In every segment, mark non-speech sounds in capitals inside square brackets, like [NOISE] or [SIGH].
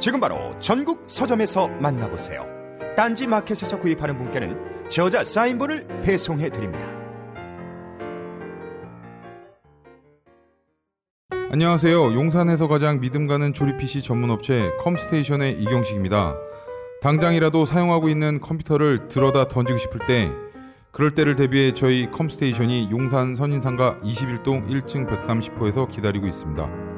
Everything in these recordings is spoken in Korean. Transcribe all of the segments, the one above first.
지금 바로 전국 서점에서 만나보세요. 딴지 마켓에서 구입하는 분께는 저자 사인본을 배송해 드립니다. 안녕하세요. 용산에서 가장 믿음 가는 조립 PC 전문 업체 컴스테이션의 이경식입니다. 당장이라도 사용하고 있는 컴퓨터를 들어다 던지고 싶을 때 그럴 때를 대비해 저희 컴스테이션이 용산 선인상가 21동 1층 130호에서 기다리고 있습니다.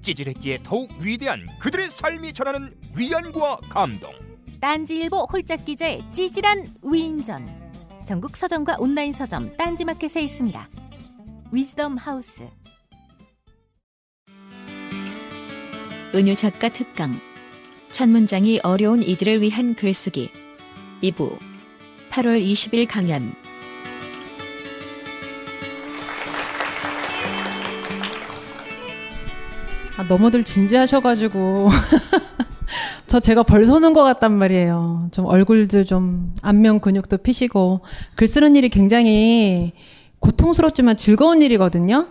찌질했기에 더욱 위대한 그들의 삶이 전하는 위안과 감동. 딴지일보 홀짝 기자의 찌질한 위인전. 전국 서점과 온라인 서점 딴지마켓에 있습니다. 위즈덤 하우스. 은유 작가 특강 첫 문장이 어려운 이들을 위한 글쓰기 2부 8월 20일 강연 아, 너무들 진지하셔가지고 [LAUGHS] 저 제가 벌 서는 것 같단 말이에요. 좀 얼굴도 좀 안면 근육도 피시고 글 쓰는 일이 굉장히 고통스럽지만 즐거운 일이거든요.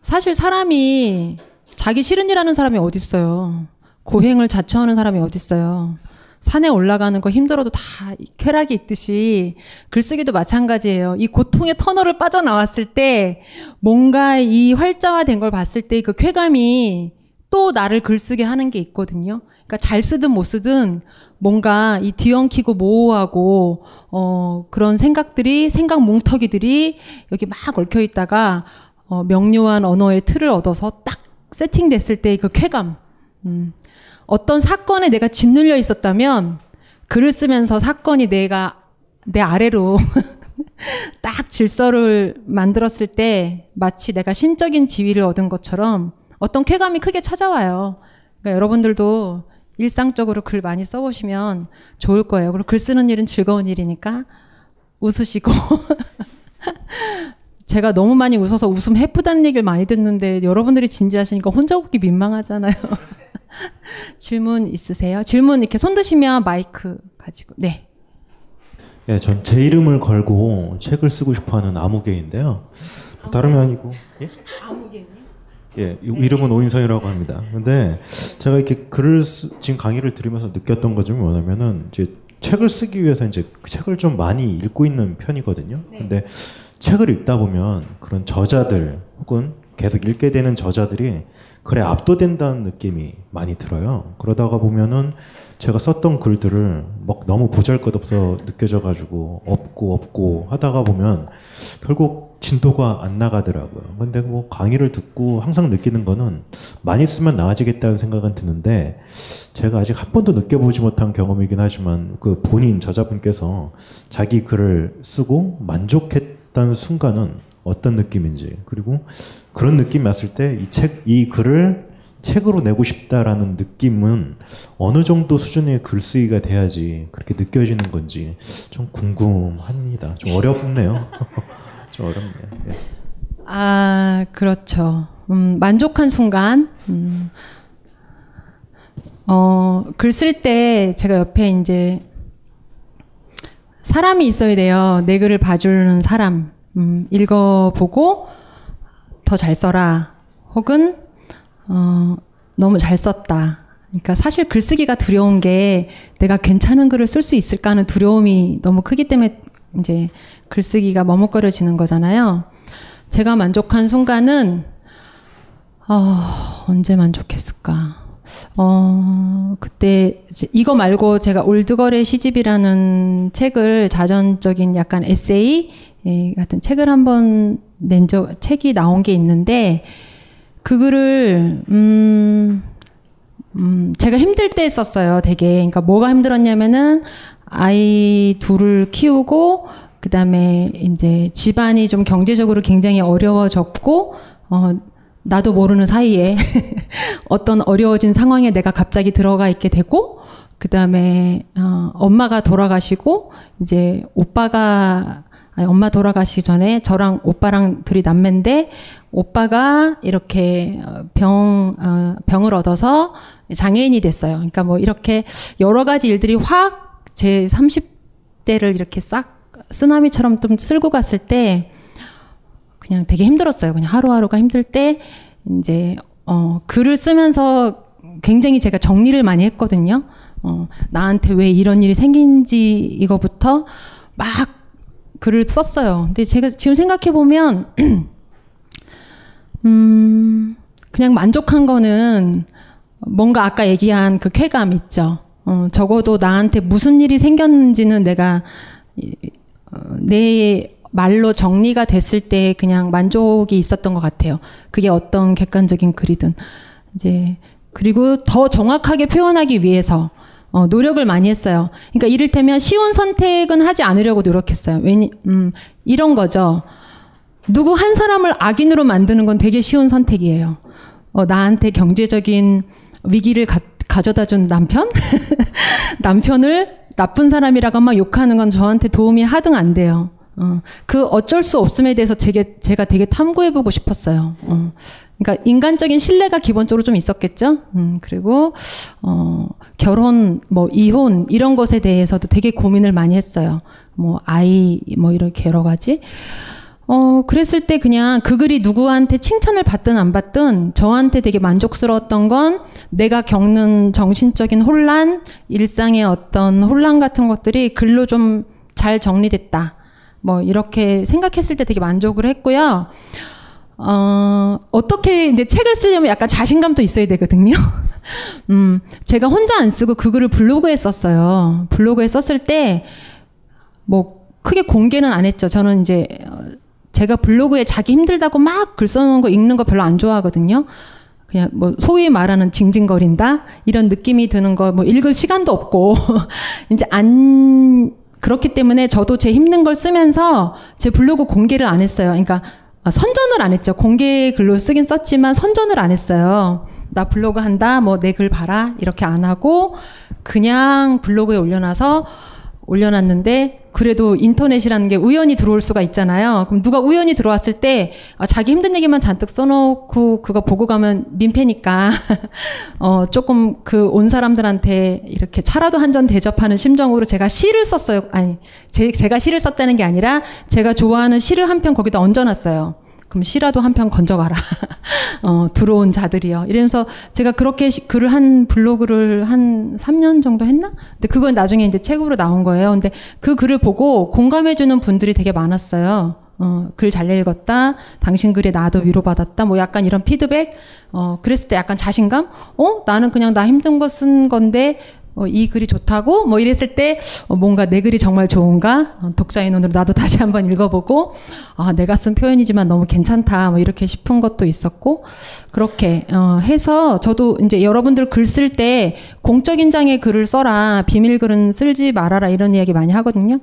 사실 사람이 자기 싫은 일 하는 사람이 어딨어요. 고행을 자처하는 사람이 어딨어요. 산에 올라가는 거 힘들어도 다 쾌락이 있듯이 글쓰기도 마찬가지예요. 이 고통의 터널을 빠져나왔을 때 뭔가 이 활자화된 걸 봤을 때 그 쾌감이 또 나를 글쓰게 하는 게 있거든요. 그러니까 잘 쓰든 못 쓰든 뭔가 이 뒤엉키고 모호하고 어 그런 생각들이 생각 뭉터기들이 여기 막 얽혀 있다가 어 명료한 언어의 틀을 얻어서 딱 세팅됐을 때 그 쾌감. 음. 어떤 사건에 내가 짓눌려 있었다면 글을 쓰면서 사건이 내가 내 아래로 [LAUGHS] 딱 질서를 만들었을 때 마치 내가 신적인 지위를 얻은 것처럼 어떤 쾌감이 크게 찾아와요. 그러니까 여러분들도 일상적으로 글 많이 써보시면 좋을 거예요. 그리고 글 쓰는 일은 즐거운 일이니까 웃으시고. [LAUGHS] 제가 너무 많이 웃어서 웃음 해프다는 얘기를 많이 듣는데 여러분들이 진지하시니까 혼자 웃기 민망하잖아요. [LAUGHS] 질문 있으세요? 질문 이렇게 손 드시면 마이크 가지고. 네. 예, 전 제 이름을 걸고 책을 쓰고 싶어 하는 아무개인데요. 뭐 다름이 아니고 예? 아무개요? 예, 이름은 오인성이라고 합니다. 근데 제가 이렇게 글을 쓰, 지금 강의를 들으면서 느꼈던 것 중에 뭐냐면은 이제 책을 쓰기 위해서 이제 그 책을 좀 많이 읽고 있는 편이거든요. 네. 근데 책을 읽다 보면 그런 저자들 혹은 계속 읽게 되는 저자들이 글에 압도된다는 느낌이 많이 들어요. 그러다가 보면은 제가 썼던 글들을 막 너무 보잘것없어 느껴져가지고 없고 없고 하다가 보면 결국 진도가 안 나가더라고요. 근데 뭐 강의를 듣고 항상 느끼는 거는 많이 쓰면 나아지겠다는 생각은 드는데 제가 아직 한 번도 느껴보지 못한 경험이긴 하지만 그 본인 저자분께서 자기 글을 쓰고 만족했다는 순간은 어떤 느낌인지 그리고 그런 느낌이 왔을 때 이 책, 이 글을 책으로 내고 싶다라는 느낌은 어느 정도 수준의 글쓰기가 돼야지 그렇게 느껴지는 건지 좀 궁금합니다. 좀 어렵네요. [LAUGHS] 좀 어렵네요. 예. 아, 그렇죠. 음, 만족한 순간, 음, 어, 글 쓸 때 제가 옆에 이제 사람이 있어야 돼요. 내 글을 봐주는 사람. 음, 읽어보고 더 잘 써라. 혹은, 어, 너무 잘 썼다. 그러니까 사실 글쓰기가 두려운 게 내가 괜찮은 글을 쓸 수 있을까 하는 두려움이 너무 크기 때문에 이제 글쓰기가 머뭇거려지는 거잖아요. 제가 만족한 순간은 어, 언제 만족했을까? 어, 그때 이거 말고 제가 올드걸의 시집이라는 책을 자전적인 약간 에세이 예, 같은 책을 한번 낸 적, 책이 나온 게 있는데 그 글을 음, 음, 제가 힘들 때 썼어요, 되게. 그러니까 뭐가 힘들었냐면은 아이 둘을 키우고 그 다음에 이제 집안이 좀 경제적으로 굉장히 어려워졌고 어 나도 모르는 사이에 [LAUGHS] 어떤 어려워진 상황에 내가 갑자기 들어가 있게 되고 그 다음에 어 엄마가 돌아가시고 이제 오빠가 아니, 엄마 돌아가시기 전에 저랑 오빠랑 둘이 남매인데 오빠가 이렇게 병 어, 병을 얻어서 장애인이 됐어요. 그러니까 뭐 이렇게 여러 가지 일들이 확 제 30대를 이렇게 싹 쓰나미처럼 좀 쓸고 갔을 때 그냥 되게 힘들었어요. 그냥 하루하루가 힘들 때 이제 어 글을 쓰면서 굉장히 제가 정리를 많이 했거든요. 어 나한테 왜 이런 일이 생긴지 이거부터 막 글을 썼어요. 근데 제가 지금 생각해 보면 [CLEARS THROAT] 음 그냥 만족한 거는 뭔가 아까 얘기한 그 쾌감 있죠. 어, 적어도 나한테 무슨 일이 생겼는지는 내가 어, 내 말로 정리가 됐을 때 그냥 만족이 있었던 것 같아요. 그게 어떤 객관적인 글이든 이제 그리고 더 정확하게 표현하기 위해서 어, 노력을 많이 했어요. 그러니까 이를테면 쉬운 선택은 하지 않으려고 노력했어요. 왜니 음, 이런 거죠. 누구 한 사람을 악인으로 만드는 건 되게 쉬운 선택이에요. 어, 나한테 경제적인 위기를 가, 가져다 준 남편? [LAUGHS] 남편을 나쁜 사람이라고 막 욕하는 건 저한테 도움이 하등 안 돼요. 어, 그 어쩔 수 없음에 대해서 제게, 제가 되게 탐구해보고 싶었어요. 어, 그러니까 인간적인 신뢰가 기본적으로 좀 있었겠죠. 음, 그리고 어, 결혼, 뭐 이혼 이런 것에 대해서도 되게 고민을 많이 했어요. 뭐 아이, 뭐 이렇게 여러 가지. 어, 그랬을 때 그냥 그 글이 누구한테 칭찬을 받든 안 받든 저한테 되게 만족스러웠던 건 내가 겪는 정신적인 혼란, 일상의 어떤 혼란 같은 것들이 글로 좀 잘 정리됐다. 뭐 이렇게 생각했을 때 되게 만족을 했고요. 어, 어떻게 이제 책을 쓰려면 약간 자신감도 있어야 되거든요. [LAUGHS] 음, 제가 혼자 안 쓰고 그 글을 블로그에 썼어요. 블로그에 썼을 때 뭐 크게 공개는 안 했죠. 저는 이제 제가 블로그에 자기 힘들다고 막 글 써놓은 거 읽는 거 별로 안 좋아하거든요. 그냥 뭐 소위 말하는 징징거린다 이런 느낌이 드는 거 뭐 읽을 시간도 없고 [LAUGHS] 이제 안 그렇기 때문에 저도 제 힘든 걸 쓰면서 제 블로그 공개를 안 했어요. 그러니까 선전을 안 했죠. 공개 글로 쓰긴 썼지만 선전을 안 했어요. 나 블로그 한다, 뭐 내 글 봐라 이렇게 안 하고 그냥 블로그에 올려놔서 올려놨는데 그래도 인터넷이라는 게 우연히 들어올 수가 있잖아요. 그럼 누가 우연히 들어왔을 때 아, 자기 힘든 얘기만 잔뜩 써놓고 그거 보고 가면 민폐니까 [LAUGHS] 어, 조금 그 온 사람들한테 이렇게 차라도 한 잔 대접하는 심정으로 제가 시를 썼어요. 아니 제, 제가 시를 썼다는 게 아니라 제가 좋아하는 시를 한 편 거기다 얹어놨어요. 그럼 시라도 한 편 건져가라. [LAUGHS] 어, 들어온 자들이요. 이러면서 제가 그렇게 시, 글을 한 블로그를 한 3년 정도 했나? 근데 그건 나중에 이제 책으로 나온 거예요. 근데 그 글을 보고 공감해주는 분들이 되게 많았어요. 어, 글 잘 읽었다. 당신 글에 나도 위로받았다. 뭐 약간 이런 피드백. 어, 그랬을 때 약간 자신감? 어? 나는 그냥 나 힘든 거 쓴 건데 어, 이 글이 좋다고 뭐 이랬을 때 어, 뭔가 내 글이 정말 좋은가 어, 독자의 눈으로 나도 [LAUGHS] 다시 한번 읽어보고 아 내가 쓴 표현이지만 너무 괜찮다 뭐 이렇게 싶은 것도 있었고 그렇게 어, 해서 저도 이제 여러분들 글 쓸 때 공적인 장에 글을 써라 비밀 글은 쓸지 말아라 이런 이야기 많이 하거든요.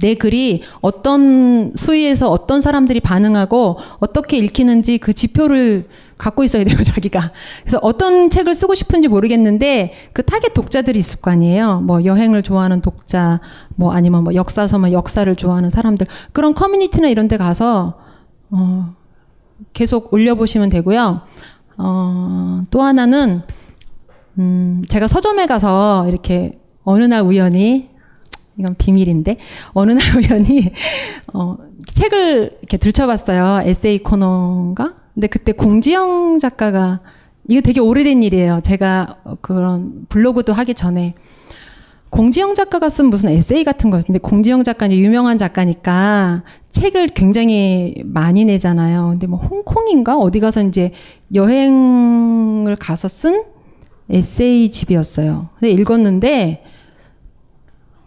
내 글이 어떤 수위에서 어떤 사람들이 반응하고 어떻게 읽히는지 그 지표를 갖고 있어야 돼요, [LAUGHS] 자기가. 그래서 어떤 책을 쓰고 싶은지 모르겠는데 그 타겟 독자들이 있을 거 아니에요. 뭐 여행을 좋아하는 독자, 뭐 아니면 뭐 역사서만 역사를 좋아하는 사람들. 그런 커뮤니티나 이런 데 가서 어 계속 올려보시면 되고요. 어, 또 하나는, 음, 제가 서점에 가서 이렇게 어느 날 우연히 이건 비밀인데 어느 날 우연히 [LAUGHS] 어, 책을 이렇게 들춰봤어요. 에세이 코너인가? 근데 그때 공지영 작가가 이게 되게 오래된 일이에요. 제가 그런 블로그도 하기 전에 공지영 작가가 쓴 무슨 에세이 같은 거였는데 공지영 작가는 유명한 작가니까 책을 굉장히 많이 내잖아요. 근데 뭐 홍콩인가 어디 가서 이제 여행을 가서 쓴 에세이 집이었어요. 근데 읽었는데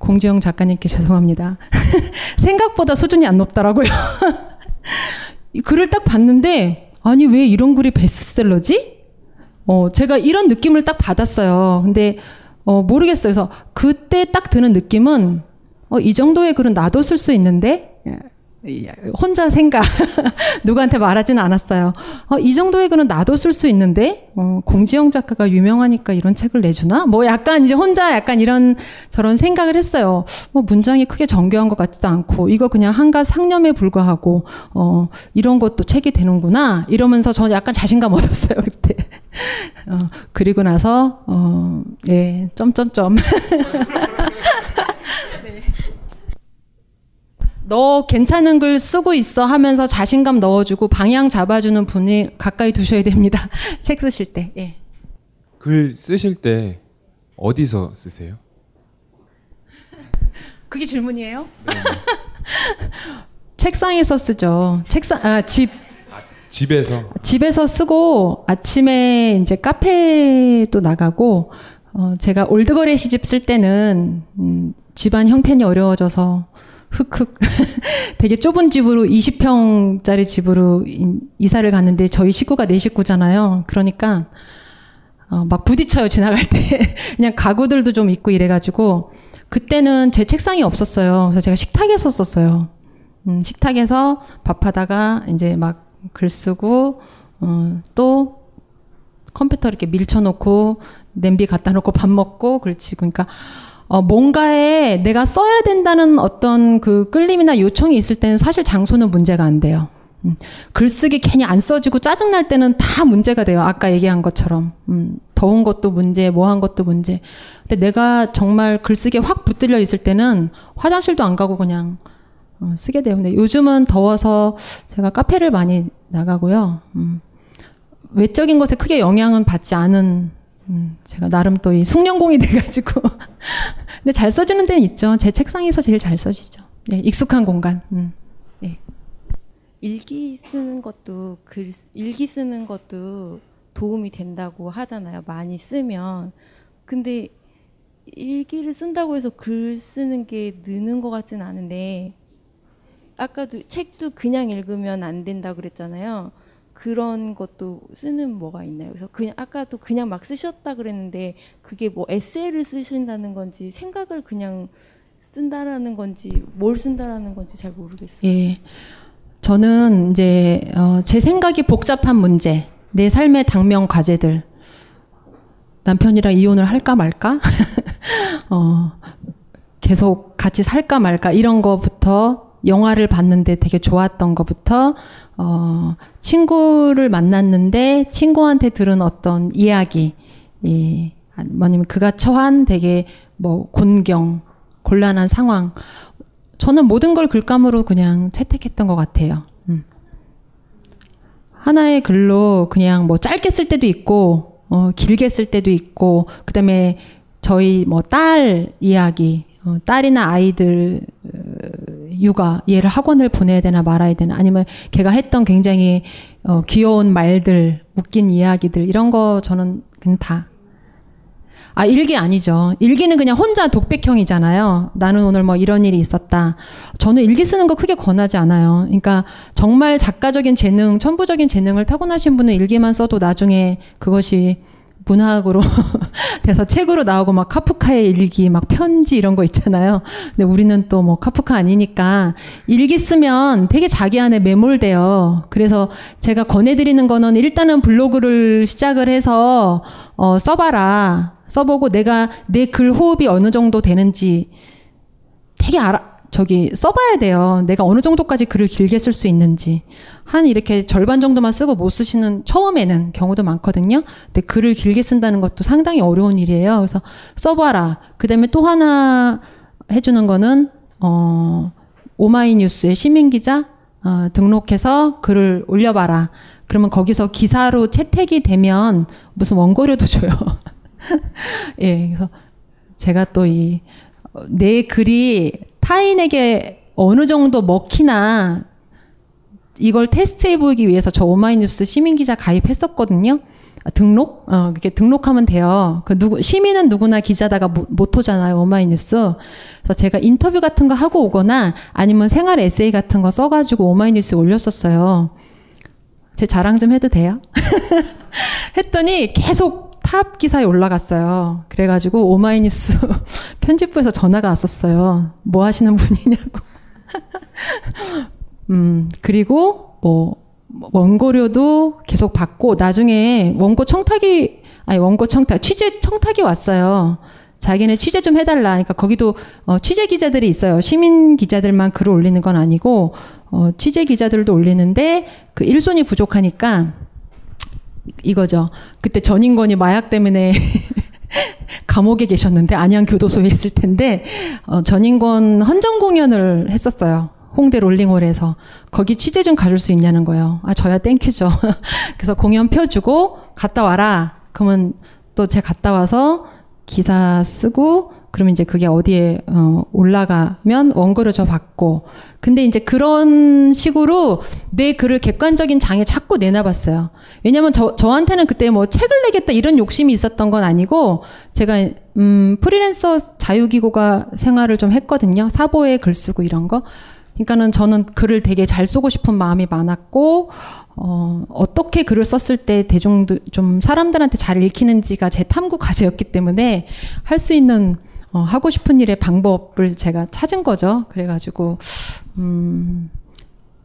공지영 작가님께 죄송합니다. [LAUGHS] 생각보다 수준이 안 높더라고요. [LAUGHS] 글을 딱 봤는데 아니 왜 이런 글이 베스트셀러지? 어, 제가 이런 느낌을 딱 받았어요. 근데 어, 모르겠어요. 그래서 그때 딱 드는 느낌은 어, 이 정도의 글은 나도 쓸 수 있는데 혼자 생각 [LAUGHS] 누구한테 말하지는 않았어요. 어, 이 정도의 글은 나도 쓸 수 있는데 어, 공지영 작가가 유명하니까 이런 책을 내주나? 뭐 약간 이제 혼자 약간 이런 저런 생각을 했어요. 뭐 문장이 크게 정교한 것 같지도 않고 이거 그냥 한가 상념에 불과하고 어, 이런 것도 책이 되는구나 이러면서 저는 약간 자신감 [LAUGHS] 얻었어요 그때. 어, 그리고 나서 어, 예 점점점. [LAUGHS] 너 괜찮은 글 쓰고 있어 하면서 자신감 넣어주고 방향 잡아주는 분이 가까이 두셔야 됩니다. [LAUGHS] 책 쓰실 때. 예. 글 쓰실 때 어디서 쓰세요? [LAUGHS] 그게 질문이에요? 책상에서 쓰죠. 책상 아 집. 집에서 집에서 쓰고 아침에 이제 카페도 나가고 어, 제가 올드거래 시집 쓸 때는 음, 집안 형편이 어려워져서 흑흑 [LAUGHS] 되게 좁은 집으로 20평짜리 집으로 이사를 갔는데 저희 식구가 네 식구잖아요. 그러니까 어, 막 부딪혀요 지나갈 때 [LAUGHS] 그냥 가구들도 좀 있고 이래가지고 그때는 제 책상이 없었어요. 그래서 제가 식탁에서 썼어요. 음, 식탁에서 밥하다가 이제 막 글 쓰고 어, 또 컴퓨터 이렇게 밀쳐놓고 냄비 갖다 놓고 밥 먹고 그렇지 그러니까 어, 뭔가에 내가 써야 된다는 어떤 그 끌림이나 요청이 있을 때는 사실 장소는 문제가 안 돼요. 음, 글쓰기 괜히 안 써지고 짜증날 때는 다 문제가 돼요. 아까 얘기한 것처럼. 음, 더운 것도 문제, 뭐한 것도 문제. 근데 내가 정말 글쓰기에 확 붙들려 있을 때는 화장실도 안 가고 그냥 어, 쓰게 돼요. 근데 요즘은 더워서 제가 카페를 많이 나가고요. 음, 외적인 것에 크게 영향은 받지 않은 음, 제가 나름 또 이 숙련공이 [LAUGHS] 돼가지고. 근데 잘 써지는 데는 있죠. 제 책상에서 제일 잘 써지죠. 네, 익숙한 공간. 음, 네. 일기 쓰는 것도 글 일기 쓰는 것도 도움이 된다고 하잖아요. 많이 쓰면. 근데 일기를 쓴다고 해서 글 쓰는 게 느는 것 같지는 않은데 아까도 책도 그냥 읽으면 안 된다 그랬잖아요. 그런 것도 쓰는 뭐가 있나요? 그래서 그냥 아까도 그냥 막 쓰셨다 그랬는데 그게 뭐 에세이를 쓰신다는 건지 생각을 그냥 쓴다라는 건지 뭘 쓴다라는 건지 잘 모르겠어요. 예. 저는 이제 어, 제 생각이 복잡한 문제, 내 삶의 당면 과제들, 남편이랑 이혼을 할까 말까, [LAUGHS] 어, 계속 같이 살까 말까 이런 거부터 영화를 봤는데 되게 좋았던 것부터 어, 친구를 만났는데 친구한테 들은 어떤 이야기, 예, 아니면 그가 처한 되게 뭐 곤경, 곤란한 상황. 저는 모든 걸 글감으로 그냥 채택했던 것 같아요. 음. 하나의 글로 그냥 뭐 짧게 쓸 때도 있고, 어, 길게 쓸 때도 있고, 그 다음에 저희 뭐 딸 이야기, 어, 딸이나 아이들 어, 육아 얘를 학원을 보내야 되나 말아야 되나 아니면 걔가 했던 굉장히 어, 귀여운 말들 웃긴 이야기들 이런 거 저는 그냥 다 아, 일기 아니죠. 일기는 그냥 혼자 독백형이잖아요. 나는 오늘 뭐 이런 일이 있었다. 저는 일기 쓰는 거 크게 권하지 않아요. 그러니까 정말 작가적인 재능, 천부적인 재능을 타고나신 분은 일기만 써도 나중에 그것이 문학으로 [LAUGHS] 돼서 책으로 나오고 막 카프카의 일기, 막 편지 이런 거 있잖아요. 근데 우리는 또 뭐 카프카 아니니까 일기 쓰면 되게 자기 안에 매몰돼요. 그래서 제가 권해드리는 거는 일단은 블로그를 시작을 해서 어, 써봐라. 써보고 내가 내 글 호흡이 어느 정도 되는지 되게 알아, 저기 써봐야 돼요. 내가 어느 정도까지 글을 길게 쓸 수 있는지. 한 이렇게 절반 정도만 쓰고 못 쓰시는 처음에는 경우도 많거든요. 근데 글을 길게 쓴다는 것도 상당히 어려운 일이에요. 그래서 써봐라. 그 다음에 또 하나 해주는 거는, 어, 오마이뉴스의 시민기자, 어, 등록해서 글을 올려봐라. 그러면 거기서 기사로 채택이 되면 무슨 원고료도 줘요. [LAUGHS] 예, 그래서 제가 또 이, 내 글이 타인에게 어느 정도 먹히나 이걸 테스트해 보기 위해서 저 오마이뉴스 시민 기자 가입했었거든요. 아, 등록? 어, 그렇게 등록하면 돼요. 그 누구, 시민은 누구나 기자다가 모, 모토잖아요, 오마이뉴스. 그래서 제가 인터뷰 같은 거 하고 오거나 아니면 생활 에세이 같은 거 써가지고 오마이뉴스에 올렸었어요. 제 자랑 좀 해도 돼요? [LAUGHS] 했더니 계속 탑 기사에 올라갔어요. 그래가지고 오마이뉴스 [LAUGHS] 편집부에서 전화가 왔었어요. 뭐 하시는 분이냐고. [LAUGHS] 음, 그리고 뭐 원고료도 계속 받고 나중에 원고 청탁이 아니 원고 청탁 취재 청탁이 왔어요. 자기네 취재 좀 해달라. 그러니까 거기도 어, 취재 기자들이 있어요. 시민 기자들만 글을 올리는 건 아니고 어, 취재 기자들도 올리는데 그 일손이 부족하니까 이거죠. 그때 전인권이 마약 때문에 [LAUGHS] 감옥에 계셨는데 안양 교도소에 있을 텐데 어, 전인권 헌정 공연을 했었어요. 홍대 롤링홀에서 거기 취재 좀 가줄 수 있냐는 거예요. 아 저야 thank you죠. [LAUGHS] 그래서 공연 표 주고 갔다 와라. 그러면 또 제가 갔다 와서 기사 쓰고 그러면 이제 그게 어디에 어, 올라가면 원고료 저 받고 근데 이제 그런 식으로 내 글을 객관적인 장에 자꾸 내놔봤어요. 왜냐면 저 저한테는 그때 뭐 책을 내겠다 이런 욕심이 있었던 건 아니고 제가 음 프리랜서 자유기고가 생활을 좀 했거든요. 사보에 글 쓰고 이런 거. 그러니까는 저는 글을 되게 잘 쓰고 싶은 마음이 많았고 어, 어떻게 글을 썼을 때 대중도 좀 사람들한테 잘 읽히는지가 제 탐구 과제였기 때문에 할 수 있는 어, 하고 싶은 일의 방법을 제가 찾은 거죠. 그래가지고 음,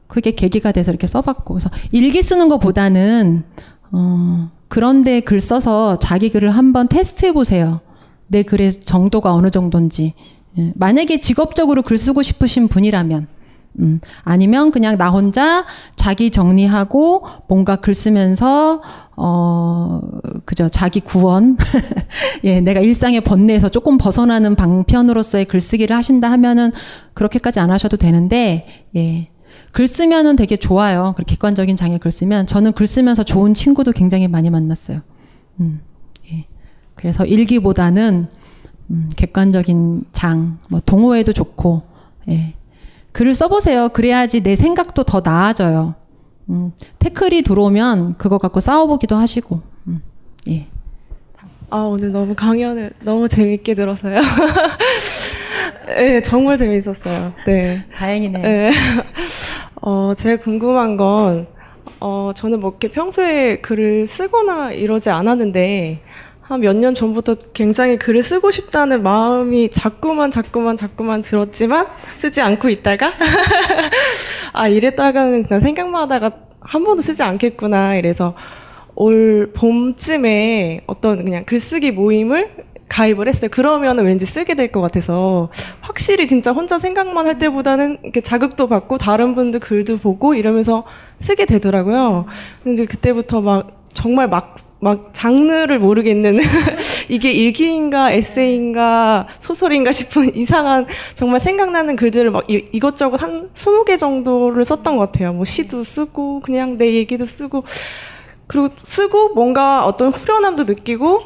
그게 계기가 돼서 이렇게 써봤고 그래서 일기 쓰는 것보다는 어, 그런데 글 써서 자기 글을 한번 테스트해 보세요. 내 글의 정도가 어느 정도인지. 예, 만약에 직업적으로 글 쓰고 싶으신 분이라면 음, 아니면 그냥 나 혼자 자기 정리하고 뭔가 글 쓰면서 어 그죠 자기 구원 [LAUGHS] 예 내가 일상의 번뇌에서 조금 벗어나는 방편으로서의 글쓰기를 하신다 하면은 그렇게까지 안 하셔도 되는데 예. 글 쓰면은 되게 좋아요. 그렇게 객관적인 장에 글 쓰면 저는 글 쓰면서 좋은 친구도 굉장히 많이 만났어요. 음, 예. 그래서 일기보다는 음, 객관적인 장, 뭐 동호회도 좋고 예. 글을 써보세요. 그래야지 내 생각도 더 나아져요. 음, 태클이 들어오면 그거 갖고 싸워보기도 하시고. 음, 예. 아 오늘 너무 강연을 너무 재밌게 들어서요. 네, [LAUGHS] 정말 재밌었어요. 네. 다행이네. 네. [LAUGHS] 어, 제가 궁금한 건, 어, 저는 뭐 이렇게 평소에 글을 쓰거나 이러지 않았는데, 한 몇 년 전부터 굉장히 글을 쓰고 싶다는 마음이 자꾸만 자꾸만 자꾸만 들었지만 쓰지 않고 있다가 [LAUGHS] 아 이랬다가는 진짜 생각만 하다가 한 번도 쓰지 않겠구나 이래서 올 봄쯤에 어떤 그냥 글쓰기 모임을 가입을 했어요. 그러면은 왠지 쓰게 될 것 같아서 확실히 진짜 혼자 생각만 할 때보다는 이렇게 자극도 받고 다른 분들 글도 보고 이러면서 쓰게 되더라고요. 근데 이제 그때부터 막 정말 막, 막 장르를 모르겠는 [LAUGHS] 이게 일기인가 에세이인가 소설인가 싶은 [LAUGHS] 이상한 정말 생각나는 글들을 막 이, 이것저것 한 20개 정도를 썼던 것 같아요. 뭐 시도 쓰고 그냥 내 얘기도 쓰고 그리고 쓰고 뭔가 어떤 후련함도 느끼고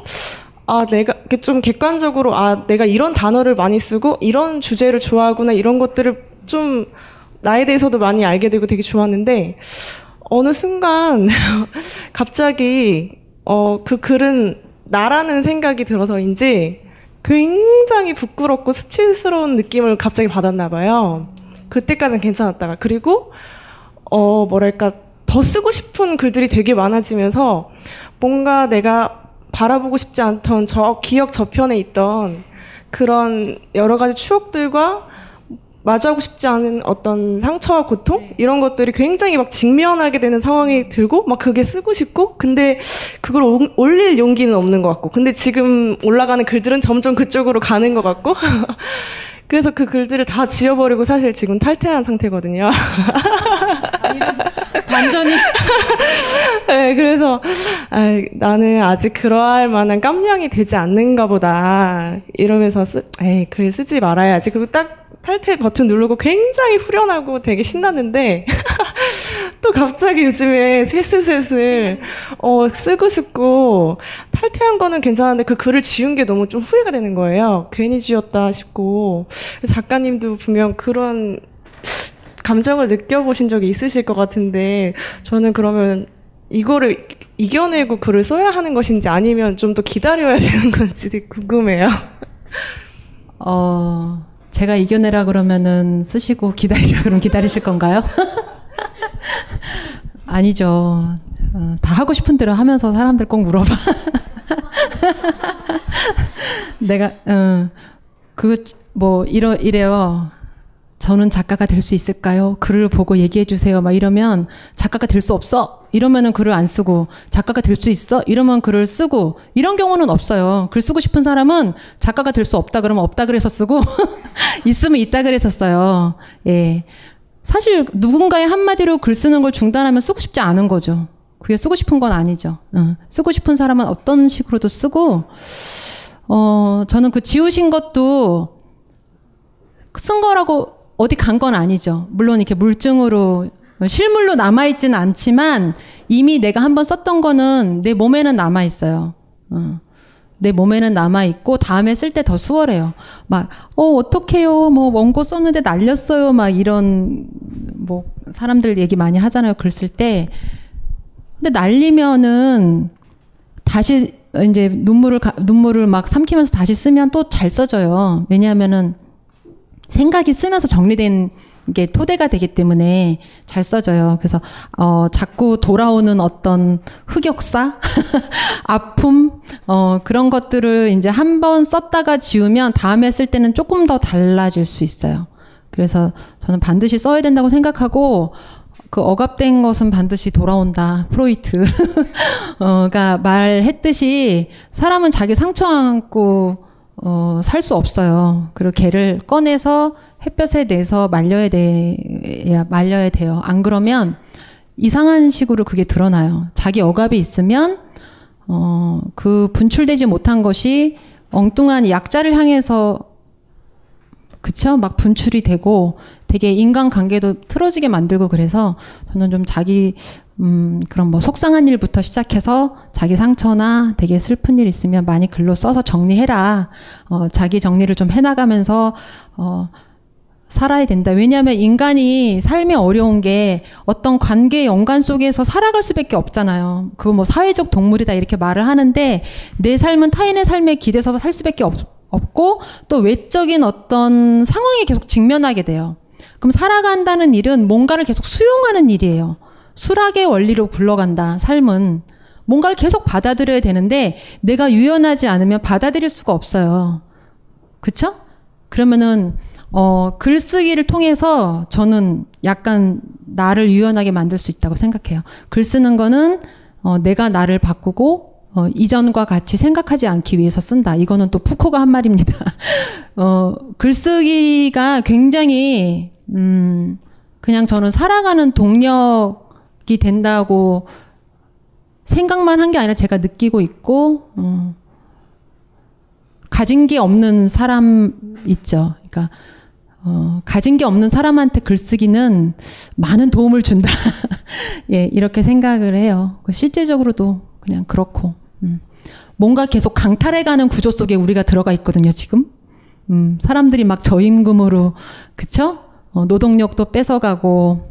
아, 내가 좀 객관적으로 아, 내가 이런 단어를 많이 쓰고 이런 주제를 좋아하구나 이런 것들을 좀 나에 대해서도 많이 알게 되고 되게 좋았는데 어느 순간 [LAUGHS] 갑자기 어, 그 글은 나라는 생각이 들어서인지 굉장히 부끄럽고 수치스러운 느낌을 갑자기 받았나 봐요. 그때까지는 괜찮았다가 그리고 어 뭐랄까 더 쓰고 싶은 글들이 되게 많아지면서 뭔가 내가 바라보고 싶지 않던 저 기억 저편에 있던 그런 여러 가지 추억들과 마주하고 싶지 않은 어떤 상처와 고통 이런 것들이 굉장히 막 직면하게 되는 상황이 들고 막 그게 쓰고 싶고 근데 그걸 오- 올릴 용기는 없는 것 같고 근데 지금 올라가는 글들은 점점 그쪽으로 가는 것 같고 [LAUGHS] 그래서 그 글들을 다 지워버리고 사실 지금 탈퇴한 상태거든요. 반전이. [LAUGHS] 네, 그래서 아, 나는 아직 그러할 만한 깜냥이 되지 않는가 보다 이러면서 쓰, 에이 글 쓰지 말아야지. 그리고 딱 탈퇴 버튼 누르고 굉장히 후련하고 되게 신났는데 [LAUGHS] 또 갑자기 요즘에 슬슬슬슬 어, 쓰고 싶고 탈퇴한 거는 괜찮은데 그 글을 지운 게 너무 좀 후회가 되는 거예요. 괜히 지웠다 싶고 작가님도 분명 그런 감정을 느껴보신 적이 있으실 것 같은데 저는 그러면 이거를 이겨내고 글을 써야 하는 것인지 아니면 좀 더 기다려야 되는 건지 궁금해요. 어, 제가 이겨내라 그러면은 쓰시고 기다리라 그러면 기다리실 건가요? [LAUGHS] 아니죠. 어, 다 하고 싶은 대로 하면서 사람들 꼭 물어봐. [LAUGHS] 내가, 어, 그, 뭐, 이러, 이래요. 저는 작가가 될 수 있을까요? 글을 보고 얘기해 주세요. 막 이러면 작가가 될 수 없어. 이러면은 글을 안 쓰고 작가가 될 수 있어. 이러면 글을 쓰고 이런 경우는 없어요. 글 쓰고 싶은 사람은 작가가 될 수 없다 그러면 없다 그래서 쓰고 [LAUGHS] 있으면 있다 그래서 써요. 예. 사실 누군가의 한마디로 글 쓰는 걸 중단하면 쓰고 싶지 않은 거죠. 그게 쓰고 싶은 건 아니죠. 응. 쓰고 싶은 사람은 어떤 식으로도 쓰고 어 저는 그 지우신 것도 쓴 거라고 어디 간 건 아니죠. 물론 이렇게 물증으로 실물로 남아 있지는 않지만 이미 내가 한번 썼던 거는 내 몸에는 남아 있어요. 어. 내 몸에는 남아 있고 다음에 쓸 때 더 수월해요. 막 어 어떡해요. 뭐 원고 썼는데 날렸어요. 막 이런 뭐 사람들 얘기 많이 하잖아요. 글 쓸 때. 근데 날리면은 다시 이제 눈물을 가- 눈물을 막 삼키면서 다시 쓰면 또 잘 써져요. 왜냐하면은 생각이 쓰면서 정리된 게 토대가 되기 때문에 잘 써져요. 그래서 어 자꾸 돌아오는 어떤 흑역사, [LAUGHS] 아픔, 어 그런 것들을 이제 한 번 썼다가 지우면 다음에 쓸 때는 조금 더 달라질 수 있어요. 그래서 저는 반드시 써야 된다고 생각하고 그 억압된 것은 반드시 돌아온다. 프로이트. [LAUGHS] 어가 말했듯이 사람은 자기 상처 안고 어, 살 수 없어요. 그리고 걔를 꺼내서 햇볕에 내서 말려야 돼야 말려야 돼요. 안 그러면 이상한 식으로 그게 드러나요. 자기 억압이 있으면 어, 그 분출되지 못한 것이 엉뚱한 약자를 향해서 그쵸? 막 분출이 되고 되게 인간관계도 틀어지게 만들고 그래서 저는 좀 자기 음, 그런 뭐 속상한 일부터 시작해서 자기 상처나 되게 슬픈 일 있으면 많이 글로 써서 정리해라. 어, 자기 정리를 좀 해나가면서 어, 살아야 된다. 왜냐하면 인간이 삶이 어려운 게 어떤 관계 연관 속에서 살아갈 수밖에 없잖아요. 그거 뭐 사회적 동물이다 이렇게 말을 하는데 내 삶은 타인의 삶에 기대서 살 수밖에 없, 없고 또 외적인 어떤 상황에 계속 직면하게 돼요. 그럼 살아간다는 일은 뭔가를 계속 수용하는 일이에요. 수락의 원리로 굴러간다. 삶은 뭔가를 계속 받아들여야 되는데 내가 유연하지 않으면 받아들일 수가 없어요. 그쵸? 그러면은 어, 글쓰기를 통해서 저는 약간 나를 유연하게 만들 수 있다고 생각해요. 글 쓰는 거는 어, 내가 나를 바꾸고 어, 이전과 같이 생각하지 않기 위해서 쓴다. 이거는 또 푸코가 한 말입니다. [LAUGHS] 어, 글쓰기가 굉장히 음, 그냥 저는 살아가는 동력이 된다고 생각만 한 게 아니라 제가 느끼고 있고 어, 가진 게 없는 사람 있죠. 그러니까 어, 가진 게 없는 사람한테 글쓰기는 많은 도움을 준다. [LAUGHS] 예, 이렇게 생각을 해요. 그 실제적으로도 그냥 그렇고. 음. 뭔가 계속 강탈해가는 구조 속에 우리가 들어가 있거든요, 지금. 음, 사람들이 막 저임금으로, 그쵸? 어, 노동력도 뺏어가고,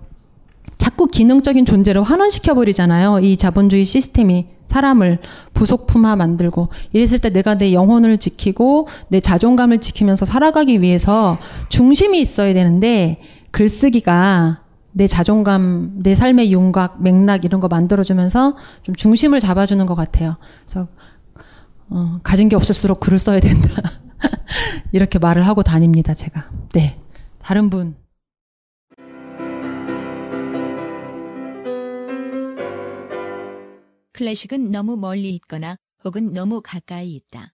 자꾸 기능적인 존재를 환원시켜버리잖아요. 이 자본주의 시스템이 사람을 부속품화 만들고 이랬을 때 내가 내 영혼을 지키고 내 자존감을 지키면서 살아가기 위해서 중심이 있어야 되는데 글쓰기가 내 자존감, 내 삶의 윤곽, 맥락 이런 거 만들어주면서 좀 중심을 잡아주는 것 같아요. 그래서 어, 가진 게 없을수록 글을 써야 된다. [LAUGHS] 이렇게 말을 하고 다닙니다, 제가. 네. 다른 분. 클래식은 너무 멀리 있거나 혹은 너무 가까이 있다.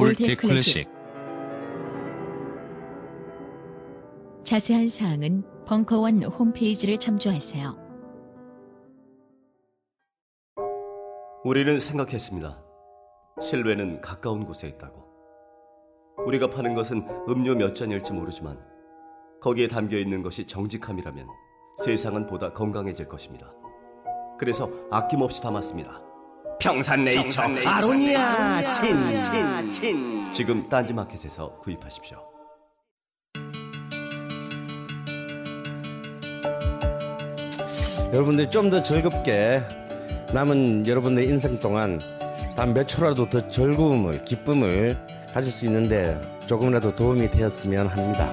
old 클래식 자세한 사항은 벙커원 홈페이지를 참조하세요. 우리는 생각했습니다. 실외는 가까운 곳에 있다고. 우리가 파는 것은 음료 몇 잔일지 모르지만 거기에 담겨 있는 것이 정직함이라면 세상은 보다 건강해질 것입니다. 그래서 아낌없이 담았습니다. 평산네이처, 평산네이처 아로니아 친, 친, 친. 지금 딴지마켓에서 구입하십시오. 여러분들이 좀 더 즐겁게 남은 여러분의 인생 동안 단 몇 초라도 더 즐거움을 기쁨을 가질 수 있는데 조금이라도 도움이 되었으면 합니다.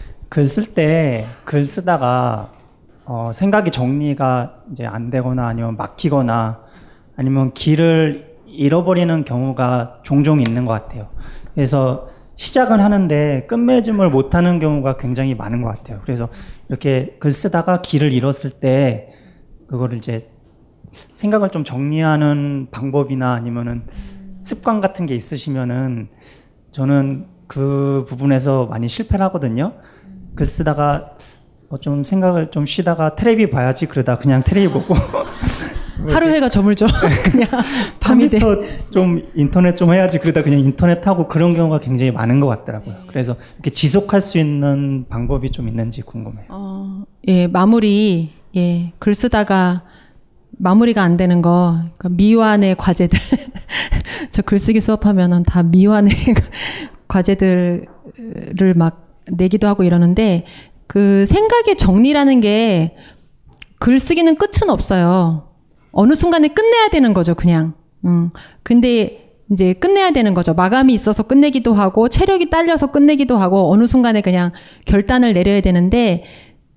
글 쓸 때 글 쓰다가 어, 생각이 정리가 이제 안 되거나 아니면 막히거나 아니면 길을 잃어버리는 경우가 종종 있는 것 같아요. 그래서 시작은 하는데 끝맺음을 못하는 경우가 굉장히 많은 것 같아요. 그래서 이렇게 글 쓰다가 길을 잃었을 때 그거를 이제 생각을 좀 정리하는 방법이나 아니면은 습관 같은 게 있으시면은 저는 그 부분에서 많이 실패를 하거든요. 글 쓰다가 뭐 좀 생각을 좀 쉬다가 테레비 봐야지 그러다 그냥 테레비 보고 [LAUGHS] 하루 해가 저물죠. [LAUGHS] 그냥 밤이 돼. 좀 인터넷 좀 해야지 그러다 그냥 인터넷 하고 그런 경우가 굉장히 많은 것 같더라고요. 그래서 이렇게 지속할 수 있는 방법이 좀 있는지 궁금해요. 어, 예, 마무리, 예, 글 쓰다가 마무리가 안 되는 거, 그러니까 미완의 과제들. [LAUGHS] 저 글쓰기 수업하면은 다 미완의 과제들을 막 내기도 하고 이러는데 그 생각의 정리라는 게 글쓰기는 끝은 없어요. 어느 순간에 끝내야 되는 거죠, 그냥. 음. 근데 이제 끝내야 되는 거죠. 마감이 있어서 끝내기도 하고, 체력이 딸려서 끝내기도 하고, 어느 순간에 그냥 결단을 내려야 되는데,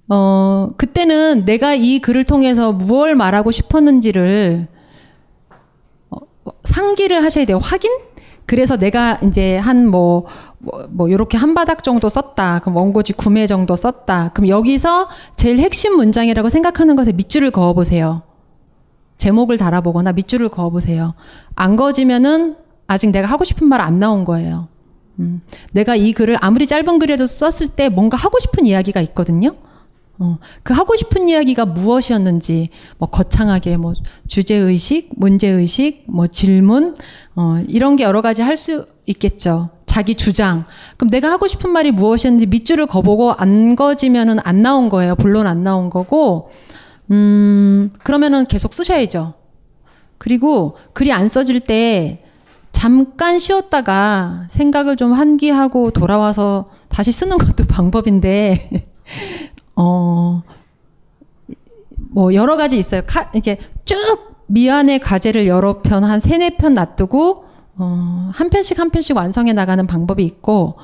어, 그때는 내가 이 글을 통해서 무엇을 말하고 싶었는지를 어, 상기를 하셔야 돼요. 확인? 그래서 내가 이제 한 뭐, 뭐, 뭐, 요렇게 한 바닥 정도 썼다. 그럼 원고지 구매 정도 썼다. 그럼 여기서 제일 핵심 문장이라고 생각하는 것에 밑줄을 그어보세요. 제목을 달아보거나 밑줄을 그어보세요. 안 그어지면은 아직 내가 하고 싶은 말 안 나온 거예요. 음, 내가 이 글을 아무리 짧은 글이라도 썼을 때 뭔가 하고 싶은 이야기가 있거든요. 어, 그 하고 싶은 이야기가 무엇이었는지, 뭐 거창하게 뭐 주제의식, 문제의식, 뭐 질문, 어, 이런 게 여러 가지 할 수 있겠죠. 자기 주장. 그럼 내가 하고 싶은 말이 무엇이었는지 밑줄을 거보고 안 거지면은 안 나온 거예요. 본론 안 나온 거고, 음, 그러면은 계속 쓰셔야죠. 그리고 글이 안 써질 때 잠깐 쉬었다가 생각을 좀 환기하고 돌아와서 다시 쓰는 것도 [LAUGHS] 방법인데, 어, 뭐 여러 가지 있어요. 카, 이렇게 쭉 미안의 과제를 여러 편, 한 세네 편 놔두고, 어, 한 편씩 한 편씩 완성해 나가는 방법이 있고,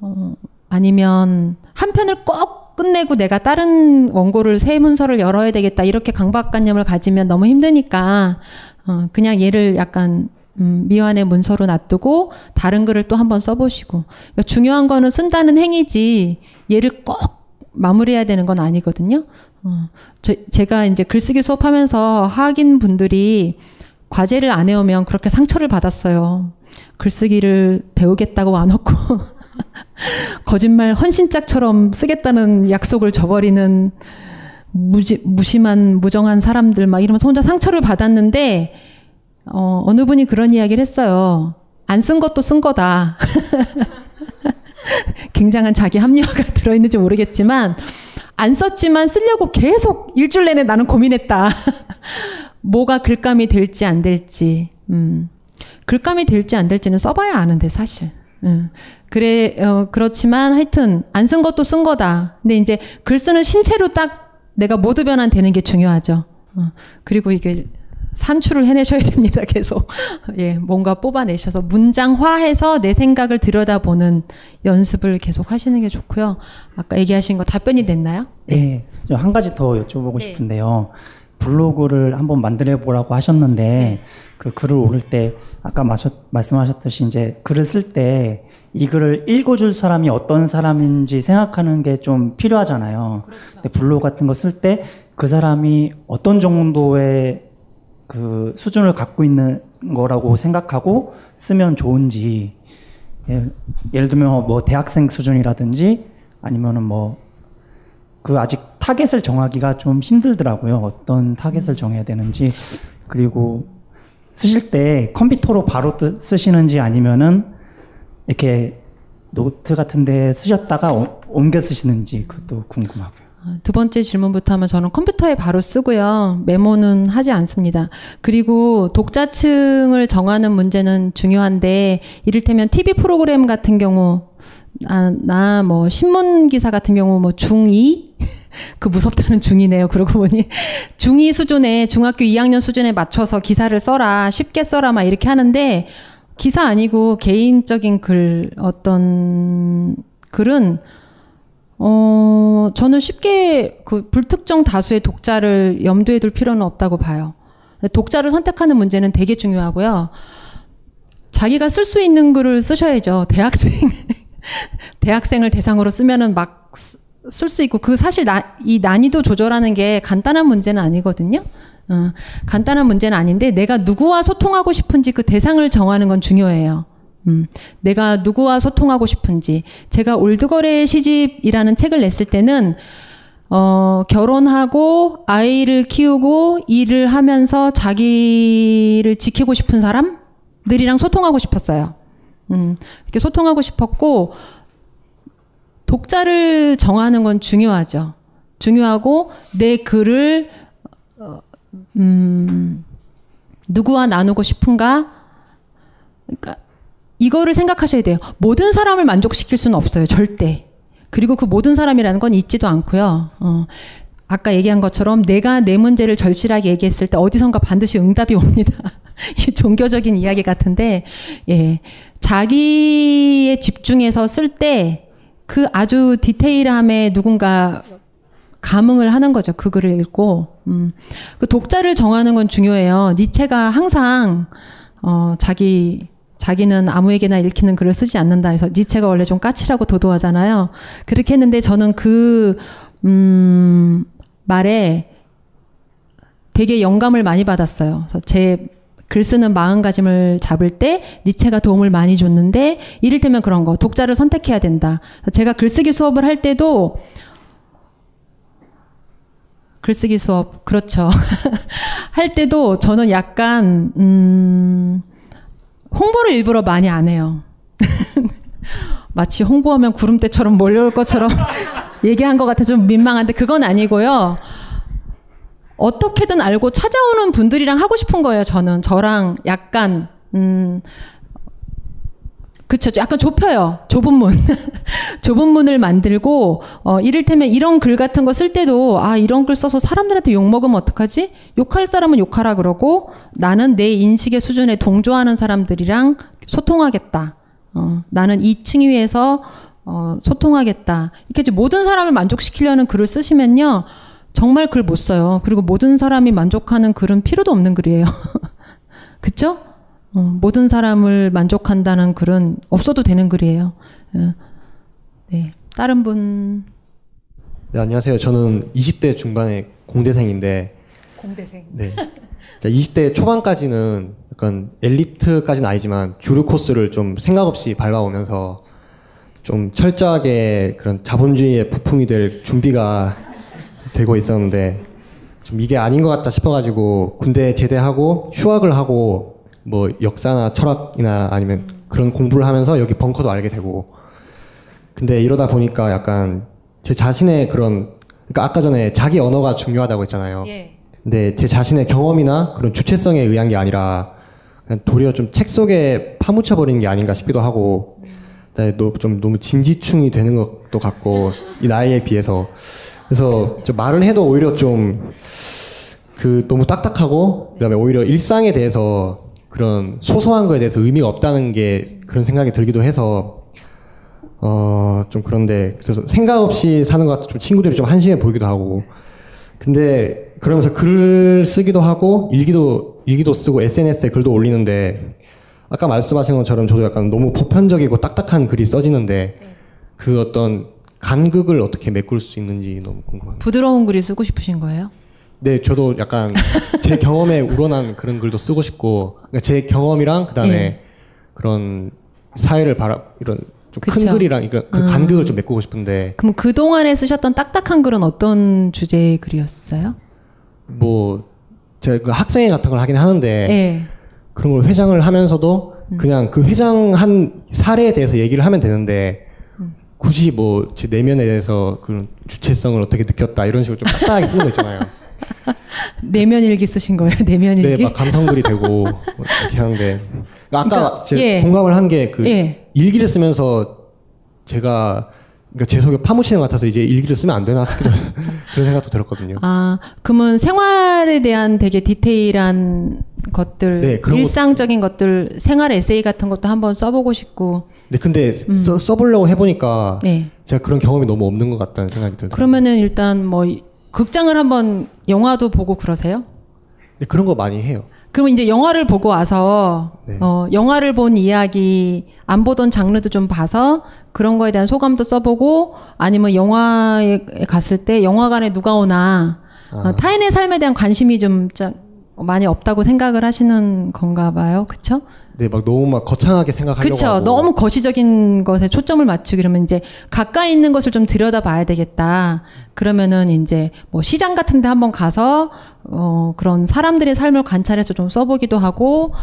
어, 아니면 한 편을 꼭 끝내고 내가 다른 원고를 새 문서를 열어야 되겠다 이렇게 강박관념을 가지면 너무 힘드니까 어, 그냥 얘를 약간 음, 미완의 문서로 놔두고 다른 글을 또 한번 써보시고 그러니까 중요한 거는 쓴다는 행위지 얘를 꼭 마무리해야 되는 건 아니거든요. 어, 저, 제가 이제 글쓰기 수업하면서 하학인 분들이 과제를 안 해오면 그렇게 상처를 받았어요. 글쓰기를 배우겠다고 안 왔고 [LAUGHS] 거짓말 헌신짝처럼 쓰겠다는 약속을 저버리는 무지, 무심한 무정한 사람들 막 이러면서 혼자 상처를 받았는데 어, 어느 분이 그런 이야기를 했어요. 안 쓴 것도 쓴 거다. [LAUGHS] 굉장한 자기 합리화가 들어있는지 모르겠지만 안 썼지만 쓰려고 계속 일주일 내내 나는 고민했다. [LAUGHS] 뭐가 글감이 될지 안 될지. 음. 글감이 될지 안 될지는 써봐야 아는데 사실. 음. 그래 어, 그렇지만 하여튼 안 쓴 것도 쓴 거다. 근데 이제 글 쓰는 신체로 딱 내가 모두 변환 되는 게 중요하죠. 어. 그리고 이게 산출을 해내셔야 됩니다. 계속 예 뭔가 뽑아내셔서 문장화해서 내 생각을 들여다보는 연습을 계속 하시는 게 좋고요. 아까 얘기하신 거 답변이 됐나요? 네, 네. 한 가지 더 여쭤보고 네. 싶은데요. 블로그를 한번 만들어 보라고 하셨는데 네. 그 글을 올릴 때 아까 마셨, 말씀하셨듯이 이제 글을 쓸 때 이 글을 읽어줄 사람이 어떤 사람인지 생각하는 게 좀 필요하잖아요. 그렇죠. 근데 블로그 같은 거 쓸 때 그 사람이 어떤 정도의 그 수준을 갖고 있는 거라고 생각하고 쓰면 좋은지 예, 예를 들면 뭐 대학생 수준이라든지 아니면은 뭐 그 아직 타겟을 정하기가 좀 힘들더라고요. 어떤 타겟을 정해야 되는지 그리고 쓰실 때 컴퓨터로 바로 쓰시는지 아니면은 이렇게 노트 같은 데 쓰셨다가 옮겨 쓰시는지 그것도 궁금하고요. 두 번째 질문부터 하면 저는 컴퓨터에 바로 쓰고요. 메모는 하지 않습니다. 그리고 독자층을 정하는 문제는 중요한데 이를테면 TV 프로그램 같은 경우 나뭐 신문 기사 같은 경우 뭐 중2 [LAUGHS] 그 무섭다는 중이네요. 그러고 보니 [LAUGHS] 중2 수준에 중학교 2학년 수준에 맞춰서 기사를 써라 쉽게 써라 막 이렇게 하는데 기사 아니고 개인적인 글 어떤 글은 어, 저는 쉽게 그 불특정 다수의 독자를 염두에 둘 필요는 없다고 봐요. 독자를 선택하는 문제는 되게 중요하고요. 자기가 쓸 수 있는 글을 쓰셔야죠. 대학생, [LAUGHS] 대학생을 대상으로 쓰면은 막 쓸 수 있고, 그 사실 나, 이 난이도 조절하는 게 간단한 문제는 아니거든요. 어, 간단한 문제는 아닌데, 내가 누구와 소통하고 싶은지 그 대상을 정하는 건 중요해요. 음, 내가 누구와 소통하고 싶은지. 제가 올드거래 시집이라는 책을 냈을 때는, 어, 결혼하고 아이를 키우고 일을 하면서 자기를 지키고 싶은 사람들이랑 소통하고 싶었어요. 음, 이렇게 소통하고 싶었고, 독자를 정하는 건 중요하죠. 중요하고, 내 글을, 어, 음, 누구와 나누고 싶은가? 그러니까 이거를 생각하셔야 돼요. 모든 사람을 만족시킬 수는 없어요. 절대. 그리고 그 모든 사람이라는 건 있지도 않고요. 어, 아까 얘기한 것처럼 내가 내 문제를 절실하게 얘기했을 때 어디선가 반드시 응답이 옵니다. [LAUGHS] 이 종교적인 이야기 같은데, 예. 자기에 집중해서 쓸 때 그 아주 디테일함에 누군가 감흥을 하는 거죠. 그 글을 읽고. 음. 그 독자를 정하는 건 중요해요. 니체가 항상, 어, 자기 자기는 아무에게나 읽히는 글을 쓰지 않는다. 그래서 니체가 원래 좀 까칠하고 도도하잖아요. 그렇게 했는데 저는 그, 음, 말에 되게 영감을 많이 받았어요. 제 글 쓰는 마음가짐을 잡을 때 니체가 도움을 많이 줬는데 이를테면 그런 거 독자를 선택해야 된다. 제가 글쓰기 수업을 할 때도 글쓰기 수업 그렇죠. [LAUGHS] 할 때도 저는 약간 음 홍보를 일부러 많이 안 해요. [LAUGHS] 마치 홍보하면 구름대처럼 몰려올 것처럼 [LAUGHS] 얘기한 것 같아 좀 민망한데 그건 아니고요. 어떻게든 알고 찾아오는 분들이랑 하고 싶은 거예요. 저는 저랑 약간 음 그쵸. 약간 좁혀요. 좁은 문. [LAUGHS] 좁은 문을 만들고, 어, 이를테면 이런 글 같은 거 쓸 때도, 아, 이런 글 써서 사람들한테 욕먹으면 어떡하지? 욕할 사람은 욕하라 그러고, 나는 내 인식의 수준에 동조하는 사람들이랑 소통하겠다. 어, 나는 이 층위에서, 어, 소통하겠다. 이렇게 이제 모든 사람을 만족시키려는 글을 쓰시면요. 정말 글 못 써요. 그리고 모든 사람이 만족하는 글은 필요도 없는 글이에요. [LAUGHS] 그쵸? 어, 모든 사람을 만족한다는 글은 없어도 되는 글이에요. 예. 네. 다른 분. 네, 안녕하세요. 저는 20대 중반의 공대생인데, 공대생. 네. 20대 초반까지는 약간 엘리트까지는 아니지만 주류 코스를 좀 생각 없이 밟아오면서 좀 철저하게 그런 자본주의의 부품이 될 준비가 되고 있었는데 좀 이게 아닌 것 같다 싶어가지고 군대 제대하고 휴학을 하고 뭐 역사나 철학이나 아니면 그런 공부를 하면서 여기 벙커도 알게 되고. 근데 이러다 보니까 약간 제 자신의 그런 그러니까 아까 전에 자기 언어가 중요하다고 했잖아요. 근데 제 자신의 경험이나 그런 주체성에 의한 게 아니라 그냥 도리어 좀 책 속에 파묻혀 버리는 게 아닌가 싶기도 하고. 좀 너무 진지충이 되는 것도 같고 이 나이에 비해서. 그래서 좀 말을 해도 오히려 좀 그 너무 딱딱하고 그다음에 오히려 일상에 대해서 그런 소소한 거에 대해서 의미가 없다는 게 그런 생각이 들기도 해서 어 좀 그런데 그래서 생각 없이 사는 것 같아 좀 친구들이 좀 한심해 보이기도 하고 근데 그러면서 글을 쓰기도 하고 일기도 일기도 쓰고 SNS에 글도 올리는데 아까 말씀하신 것처럼 저도 약간 너무 보편적이고 딱딱한 글이 써지는데 그 어떤 간극을 어떻게 메꿀 수 있는지 너무 궁금합니다. 부드러운 글이 쓰고 싶으신 거예요? 네, 저도 약간 제 [LAUGHS] 경험에 우러난 그런 글도 쓰고 싶고 그러니까 제 경험이랑 그다음에 예. 그런 사회를 바라 이런 좀 큰. 글이랑 이거 그 음. 간극을 좀 메꾸고 싶은데 그럼 그 동안에 쓰셨던 딱딱한 글은 어떤 주제의 글이었어요? 뭐 제가 그 학생회 같은 걸 하긴 하는데 예. 그런 걸 회장을 하면서도 그냥 그 회장 한 사례에 대해서 얘기를 하면 되는데 굳이 뭐 제 내면에 대해서 그런 주체성을 어떻게 느꼈다 이런 식으로 좀 딱딱하게 쓰는 거 있잖아요. [LAUGHS] 내면 일기 쓰신 거예요? [LAUGHS] 내면 일기? 네, 막 감성글이 되고 뭐 [LAUGHS] 이렇게 하는데 아까 그러니까, 제가 예. 공감을 한 게그 예. 일기를 쓰면서 제가 그러니까 제 속에 파묻히는 것 같아서 이제 일기를 쓰면 안 되나 싶기도 [LAUGHS] 그런 생각도 들었거든요. 아, 그러면 생활에 대한 되게 디테일한 것들, 네, 일상적인 것 들, 생활 에세이 같은 것도 한번 써보고 싶고. 네, 근데 음. 써, 써보려고 해보니까 네. 제가 그런 경험이 너무 없는 것 같다는 생각이 들어요. 그러면은 일단 뭐 이- 극장을 한번 영화도 보고 그러세요? 네, 그런 거 많이 해요. 그러면 이제 영화를 보고 와서 네. 어, 영화를 본 이야기 안 보던 장르도 좀 봐서 그런 거에 대한 소감도 써보고 아니면 영화에 갔을 때 영화관에 누가 오나 어, 아. 타인의 삶에 대한 관심이 좀 짜- 많이 없다고 생각을 하시는 건가 봐요. 그쵸? 네, 막 너무 막 거창하게 생각하려고 그쵸. 하고. 너무 거시적인 것에 초점을 맞추기 그러면 이제 가까이 있는 것을 좀 들여다 봐야 되겠다. 그러면은 이제 뭐 시장 같은 데 한번 가서 어 그런 사람들의 삶을 관찰해서 좀 써보기도 하고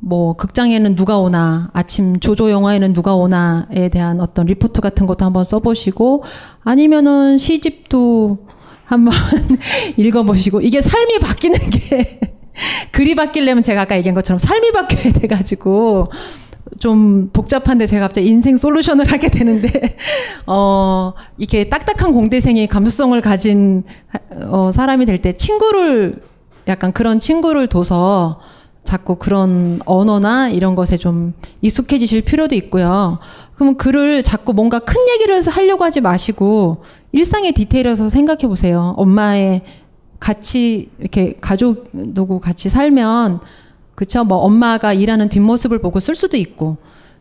뭐 극장에는 누가 오나 아침 조조 영화에는 누가 오나에 대한 어떤 리포트 같은 것도 한번 써보시고 아니면은 시집도 한번 [LAUGHS] 읽어보시고 이게 삶이 바뀌는 게 [LAUGHS] 글이 바뀌려면 제가 아까 얘기한 것처럼 삶이 바뀌어야 돼가지고 좀 복잡한데 제가 갑자기 인생 솔루션을 하게 되는데 [LAUGHS] 어 이렇게 딱딱한 공대생이 감수성을 가진 어, 사람이 될 때 친구를 약간 그런 친구를 둬서 자꾸 그런 언어나 이런 것에 좀 익숙해지실 필요도 있고요. 그러면 글을 자꾸 뭔가 큰 얘기를 해서 하려고 하지 마시고 일상의 디테일에서 생각해 보세요. 엄마의 같이 이렇게 가족 누구 같이 살면 그쵸 뭐 엄마가 일하는 뒷모습을 보고 쓸 수도 있고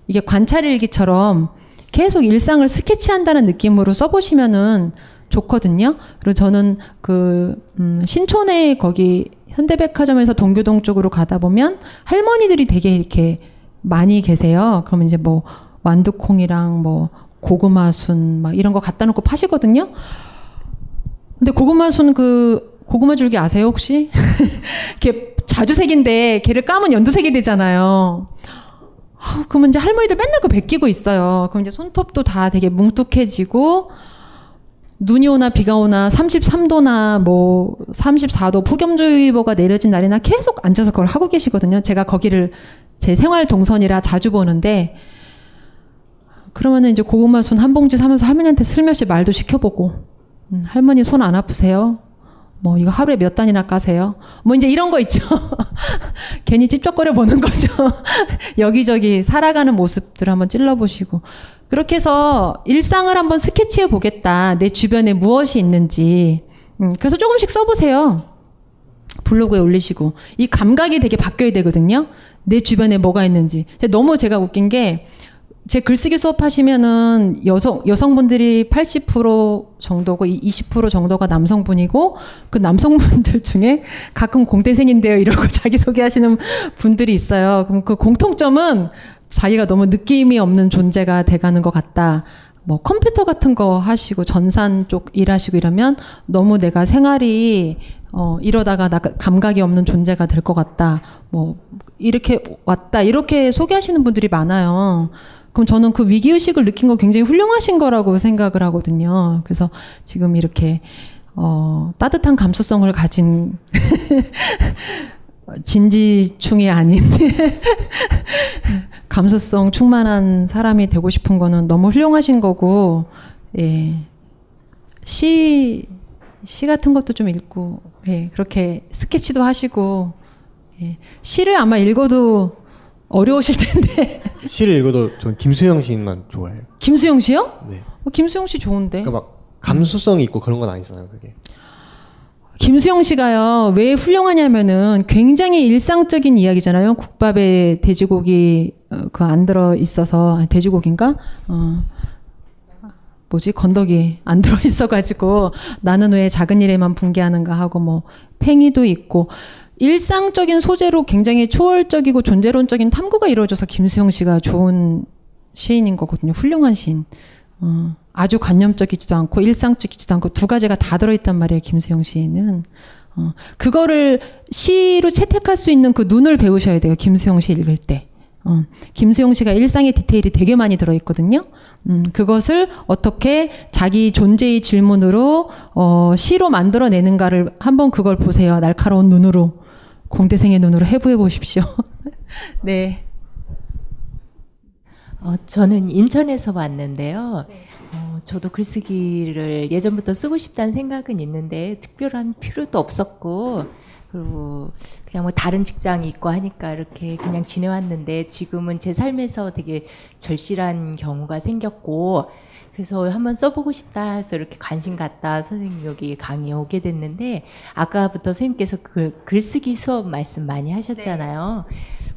이게 관찰일기처럼 계속 일상을 스케치한다는 느낌으로 써보시면은 좋거든요. 그리고 저는 그 음, 신촌에 거기 현대백화점에서 동교동 쪽으로 가다 보면 할머니들이 되게 이렇게 많이 계세요. 그러면 이제 뭐 완두콩이랑 뭐 고구마순 막 이런 거 갖다 놓고 파시거든요. 근데 고구마순 그 고구마 줄기 아세요 혹시? [LAUGHS] 이렇게 자주색인데 걔를 까면 연두색이 되잖아요. 아, 그러면 이제 할머니들 맨날 그 베끼고 있어요. 그럼 이제 손톱도 다 되게 뭉툭해지고 눈이 오나 비가 오나 33도나 뭐 34도 폭염주의보가 내려진 날이나 계속 앉아서 그걸 하고 계시거든요. 제가 거기를 제 생활 동선이라 자주 보는데 그러면은 이제 고구마 순 한 봉지 사면서 할머니한테 슬며시 말도 시켜보고 음, 할머니 손 안 아프세요? 뭐 이거 하루에 몇 단이나 까세요? 뭐 이제 이런 거 있죠. [LAUGHS] 괜히 찝쩍거려 보는 거죠. [LAUGHS] 여기저기 살아가는 모습들 한번 찔러보시고 그렇게 해서 일상을 한번 스케치해 보겠다. 내 주변에 무엇이 있는지. 음, 그래서 조금씩 써보세요. 블로그에 올리시고 이 감각이 되게 바뀌어야 되거든요. 내 주변에 뭐가 있는지. 너무 제가 웃긴 게 제 글쓰기 수업 하시면은 여성 여성분들이 80% 정도고 20% 정도가 남성분이고 그 남성분들 중에 가끔 공대생인데요 이러고 [LAUGHS] 자기 소개하시는 분들이 있어요. 그럼 그 공통점은 자기가 너무 느낌이 없는 존재가 돼가는 것 같다. 뭐 컴퓨터 같은 거 하시고 전산 쪽 일하시고 이러면 너무 내가 생활이 어 이러다가 나 감각이 없는 존재가 될 것 같다. 뭐 이렇게 왔다 이렇게 소개하시는 분들이 많아요. 그럼 저는 그 위기 의식을 느낀 거 굉장히 훌륭하신 거라고 생각을 하거든요. 그래서 지금 이렇게 어 따뜻한 감수성을 가진 진지충이 아닌 [LAUGHS] 감수성 충만한 사람이 되고 싶은 거는 너무 훌륭하신 거고, 예. 시, 시 같은 것도 좀 읽고, 예. 그렇게 스케치도 하시고, 예. 시를 아마 읽어도 어려우실 텐데. [LAUGHS] 시를 읽어도 전 김수영 시인만 좋아해요. 김수영 씨요? 네. 어, 김수영 씨 좋은데. 그러니까 막 감수성이 있고 그런 건 아니잖아요, 그게. 김수영 씨가요, 왜 훌륭하냐면은 굉장히 일상적인 이야기잖아요. 국밥에 돼지고기 어, 그안 들어 있어서 돼지고기인가? 어. 뭐지 건더기 안 [LAUGHS] 들어 있어가지고 나는 왜 작은 일에만 붕괴하는가 하고 뭐 팽이도 있고 일상적인 소재로 굉장히 초월적이고 존재론적인 탐구가 이루어져서 김수영 씨가 좋은 시인인 거거든요. 훌륭한 시인. 어, 아주 관념적이지도 않고 일상적이지도 않고 두 가지가 다 들어있단 말이에요. 김수영 시인은. 어, 그거를 시로 채택할 수 있는 그 눈을 배우셔야 돼요. 김수영 시 읽을 때. 어, 김수영 씨가 일상의 디테일이 되게 많이 들어있거든요. 음, 그것을 어떻게 자기 존재의 질문으로 어, 시로 만들어내는가를 한번 그걸 보세요. 날카로운 눈으로 공대생의 눈으로 해부해 보십시오. [LAUGHS] 네. 어, 저는 인천에서 왔는데요. 어, 저도 글쓰기를 예전부터 쓰고 싶다는 생각은 있는데 특별한 필요도 없었고 그리고 그냥 뭐 다른 직장이 있고 하니까 이렇게 그냥 지내왔는데 지금은 제 삶에서 되게 절실한 경우가 생겼고 그래서 한번 써보고 싶다 해서 이렇게 관심 갖다 선생님 여기 강의에 오게 됐는데 아까부터 선생님께서 그 글쓰기 수업 말씀 많이 하셨잖아요.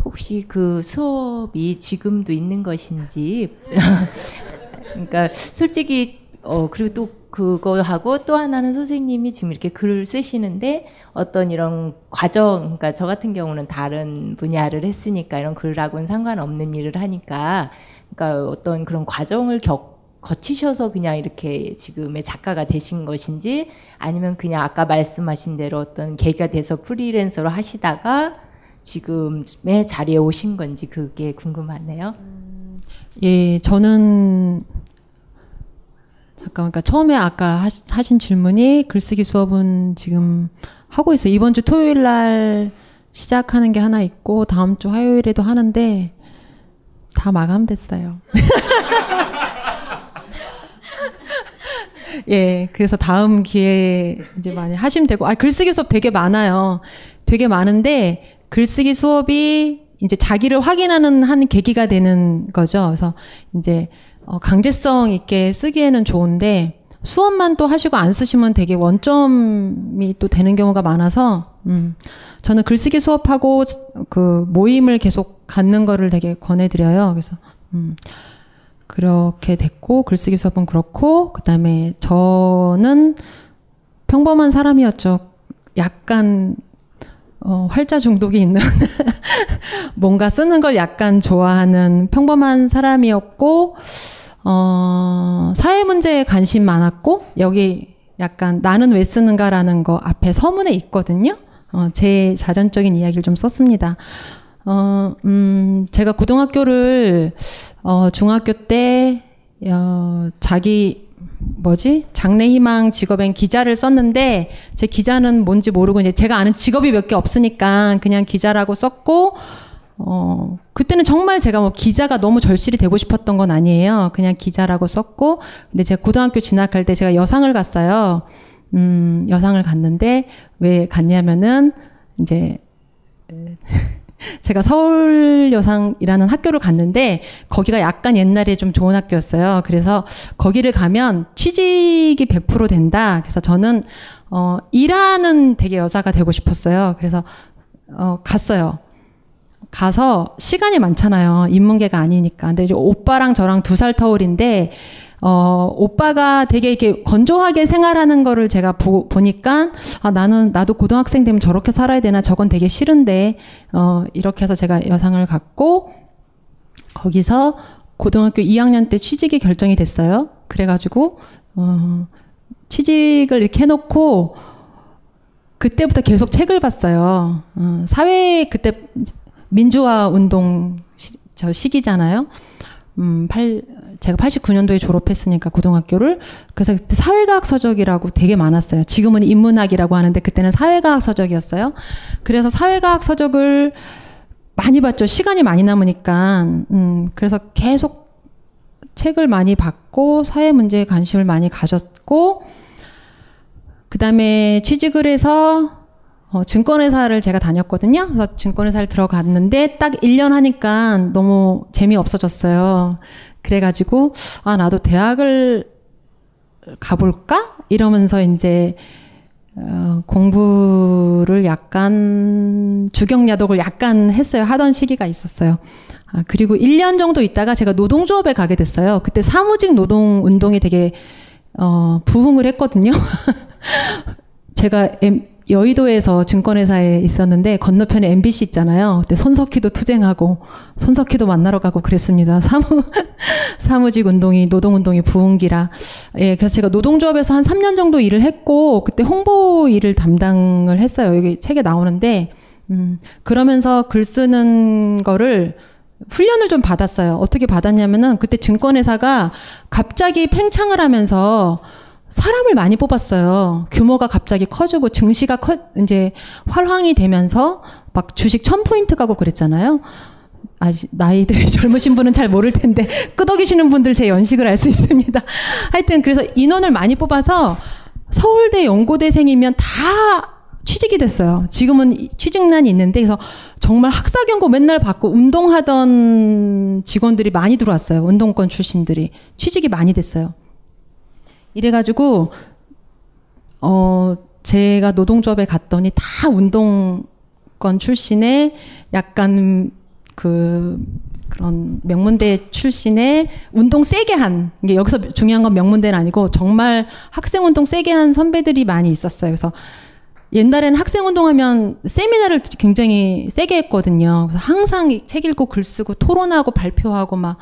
혹시 그 수업이 지금도 있는 것인지? [LAUGHS] 그러니까 솔직히 어 그리고 또 그거 하고 또 하나는 선생님이 지금 이렇게 글을 쓰시는데 어떤 이런 과정 그러니까 저 같은 경우는 다른 분야를 했으니까 이런 글하고는 상관없는 일을 하니까 그러니까 어떤 그런 과정을 겪 거치셔서 그냥 이렇게 지금의 작가가 되신 것인지 아니면 그냥 아까 말씀하신 대로 어떤 계기가 돼서 프리랜서로 하시다가 지금의 자리에 오신 건지 그게 궁금하네요. 예, 저는 잠깐 그러니까 처음에 아까 하신 질문이 글쓰기 수업은 지금 하고 있어요. 이번 주 토요일 날 시작하는 게 하나 있고 다음 주 화요일에도 하는데 다 마감됐어요. [LAUGHS] 예, 그래서 다음 기회에 이제 많이 하시면 되고, 아, 글쓰기 수업 되게 많아요. 되게 많은데, 글쓰기 수업이 이제 자기를 확인하는 한 계기가 되는 거죠. 그래서 이제 어, 강제성 있게 쓰기에는 좋은데, 수업만 또 하시고 안 쓰시면 되게 원점이 또 되는 경우가 많아서, 음, 저는 글쓰기 수업하고 그 모임을 계속 갖는 거를 되게 권해드려요. 그래서, 음, 그렇게 됐고 글쓰기 수업은 그렇고 그다음에 저는 평범한 사람이었죠. 약간 어, 활자 중독이 있는 [LAUGHS] 뭔가 쓰는 걸 약간 좋아하는 평범한 사람이었고 어, 사회 문제에 관심 많았고 여기 약간 나는 왜 쓰는가라는 거 앞에 서문에 있거든요. 어, 제 자전적인 이야기를 좀 썼습니다. 어, 음, 제가 고등학교를, 어, 중학교 때, 어, 자기, 뭐지? 장래희망 직업엔 기자를 썼는데, 제 기자는 뭔지 모르고, 이제 제가 아는 직업이 몇 개 없으니까 그냥 기자라고 썼고, 어, 그때는 정말 제가 뭐 기자가 너무 절실히 되고 싶었던 건 아니에요. 그냥 기자라고 썼고, 근데 제가 고등학교 진학할 때 제가 여상을 갔어요. 음, 여상을 갔는데 왜 갔냐면은 이제 제가 서울 여상이라는 학교를 갔는데 거기가 약간 옛날에 좀 좋은 학교였어요. 그래서 거기를 가면 취직이 100% 된다. 그래서 저는 어 일하는 되게 여자가 되고 싶었어요. 그래서 어 갔어요. 가서 시간이 많잖아요. 인문계가 아니니까. 근데 이제 오빠랑 저랑 두 살 터울인데 어, 오빠가 되게 이렇게 건조하게 생활하는 거를 제가 보, 보니까, 아, 나는, 나도 고등학생 되면 저렇게 살아야 되나, 저건 되게 싫은데, 어, 이렇게 해서 제가 여상을 갖고, 거기서 고등학교 2학년 때 취직이 결정이 됐어요. 그래가지고, 어, 취직을 이렇게 해놓고, 그때부터 계속 책을 봤어요. 어, 사회, 그때 민주화 운동 시, 저 시기잖아요. 음, 8, 제가 89년도에 졸업했으니까 고등학교를 그래서 사회과학 서적이라고 되게 많았어요. 지금은 인문학이라고 하는데 그때는 사회과학 서적이었어요. 그래서 사회과학 서적을 많이 봤죠. 시간이 많이 남으니까. 음, 그래서 계속 책을 많이 봤고 사회 문제에 관심을 많이 가졌고 그다음에 취직을 해서 어, 증권회사를 제가 다녔거든요. 그래서 증권회사를 들어갔는데 딱 1년 하니까 너무 재미없어졌어요. 그래가지고, 아, 나도 대학을 가볼까? 이러면서 이제, 어, 공부를 약간, 주경야독을 약간 했어요. 하던 시기가 있었어요. 아, 그리고 1년 정도 있다가 제가 노동조합에 가게 됐어요. 그때 사무직 노동 운동이 되게, 어, 부흥을 했거든요. [LAUGHS] 제가 M, 여의도에서 증권회사에 있었는데 건너편에 MBC 있잖아요. 그때 손석희도 투쟁하고 손석희도 만나러 가고 그랬습니다. 사무 [LAUGHS] 사무직 운동이 노동 운동이 부흥기라. 예, 그래서 제가 노동조합에서 한 3년 정도 일을 했고 그때 홍보 일을 담당을 했어요. 여기 책에 나오는데 음, 그러면서 글 쓰는 거를 훈련을 좀 받았어요. 어떻게 받았냐면은 그때 증권회사가 갑자기 팽창을 하면서 사람을 많이 뽑았어요. 규모가 갑자기 커지고 증시가 커, 이제 활황이 되면서 막 주식 1000포인트 가고 그랬잖아요. 아, 나이들이 [LAUGHS] 젊으신 분은 잘 모를 텐데 끄덕이시는 분들 제 연식을 알 수 있습니다. 하여튼 그래서 인원을 많이 뽑아서 서울대 연고대생이면 다 취직이 됐어요. 지금은 취직난이 있는데 그래서 정말 학사 경고 맨날 받고 운동하던 직원들이 많이 들어왔어요. 운동권 출신들이 취직이 많이 됐어요. 이래가지고 어 제가 노동조합에 갔더니 다 운동권 출신의 약간 그 그런 명문대 출신의 운동 세게 한 이게 여기서 중요한 건 명문대는 아니고 정말 학생 운동 세게 한 선배들이 많이 있었어요. 그래서 옛날에는 학생 운동하면 세미나를 굉장히 세게 했거든요. 그래서 항상 책 읽고 글 쓰고 토론하고 발표하고 막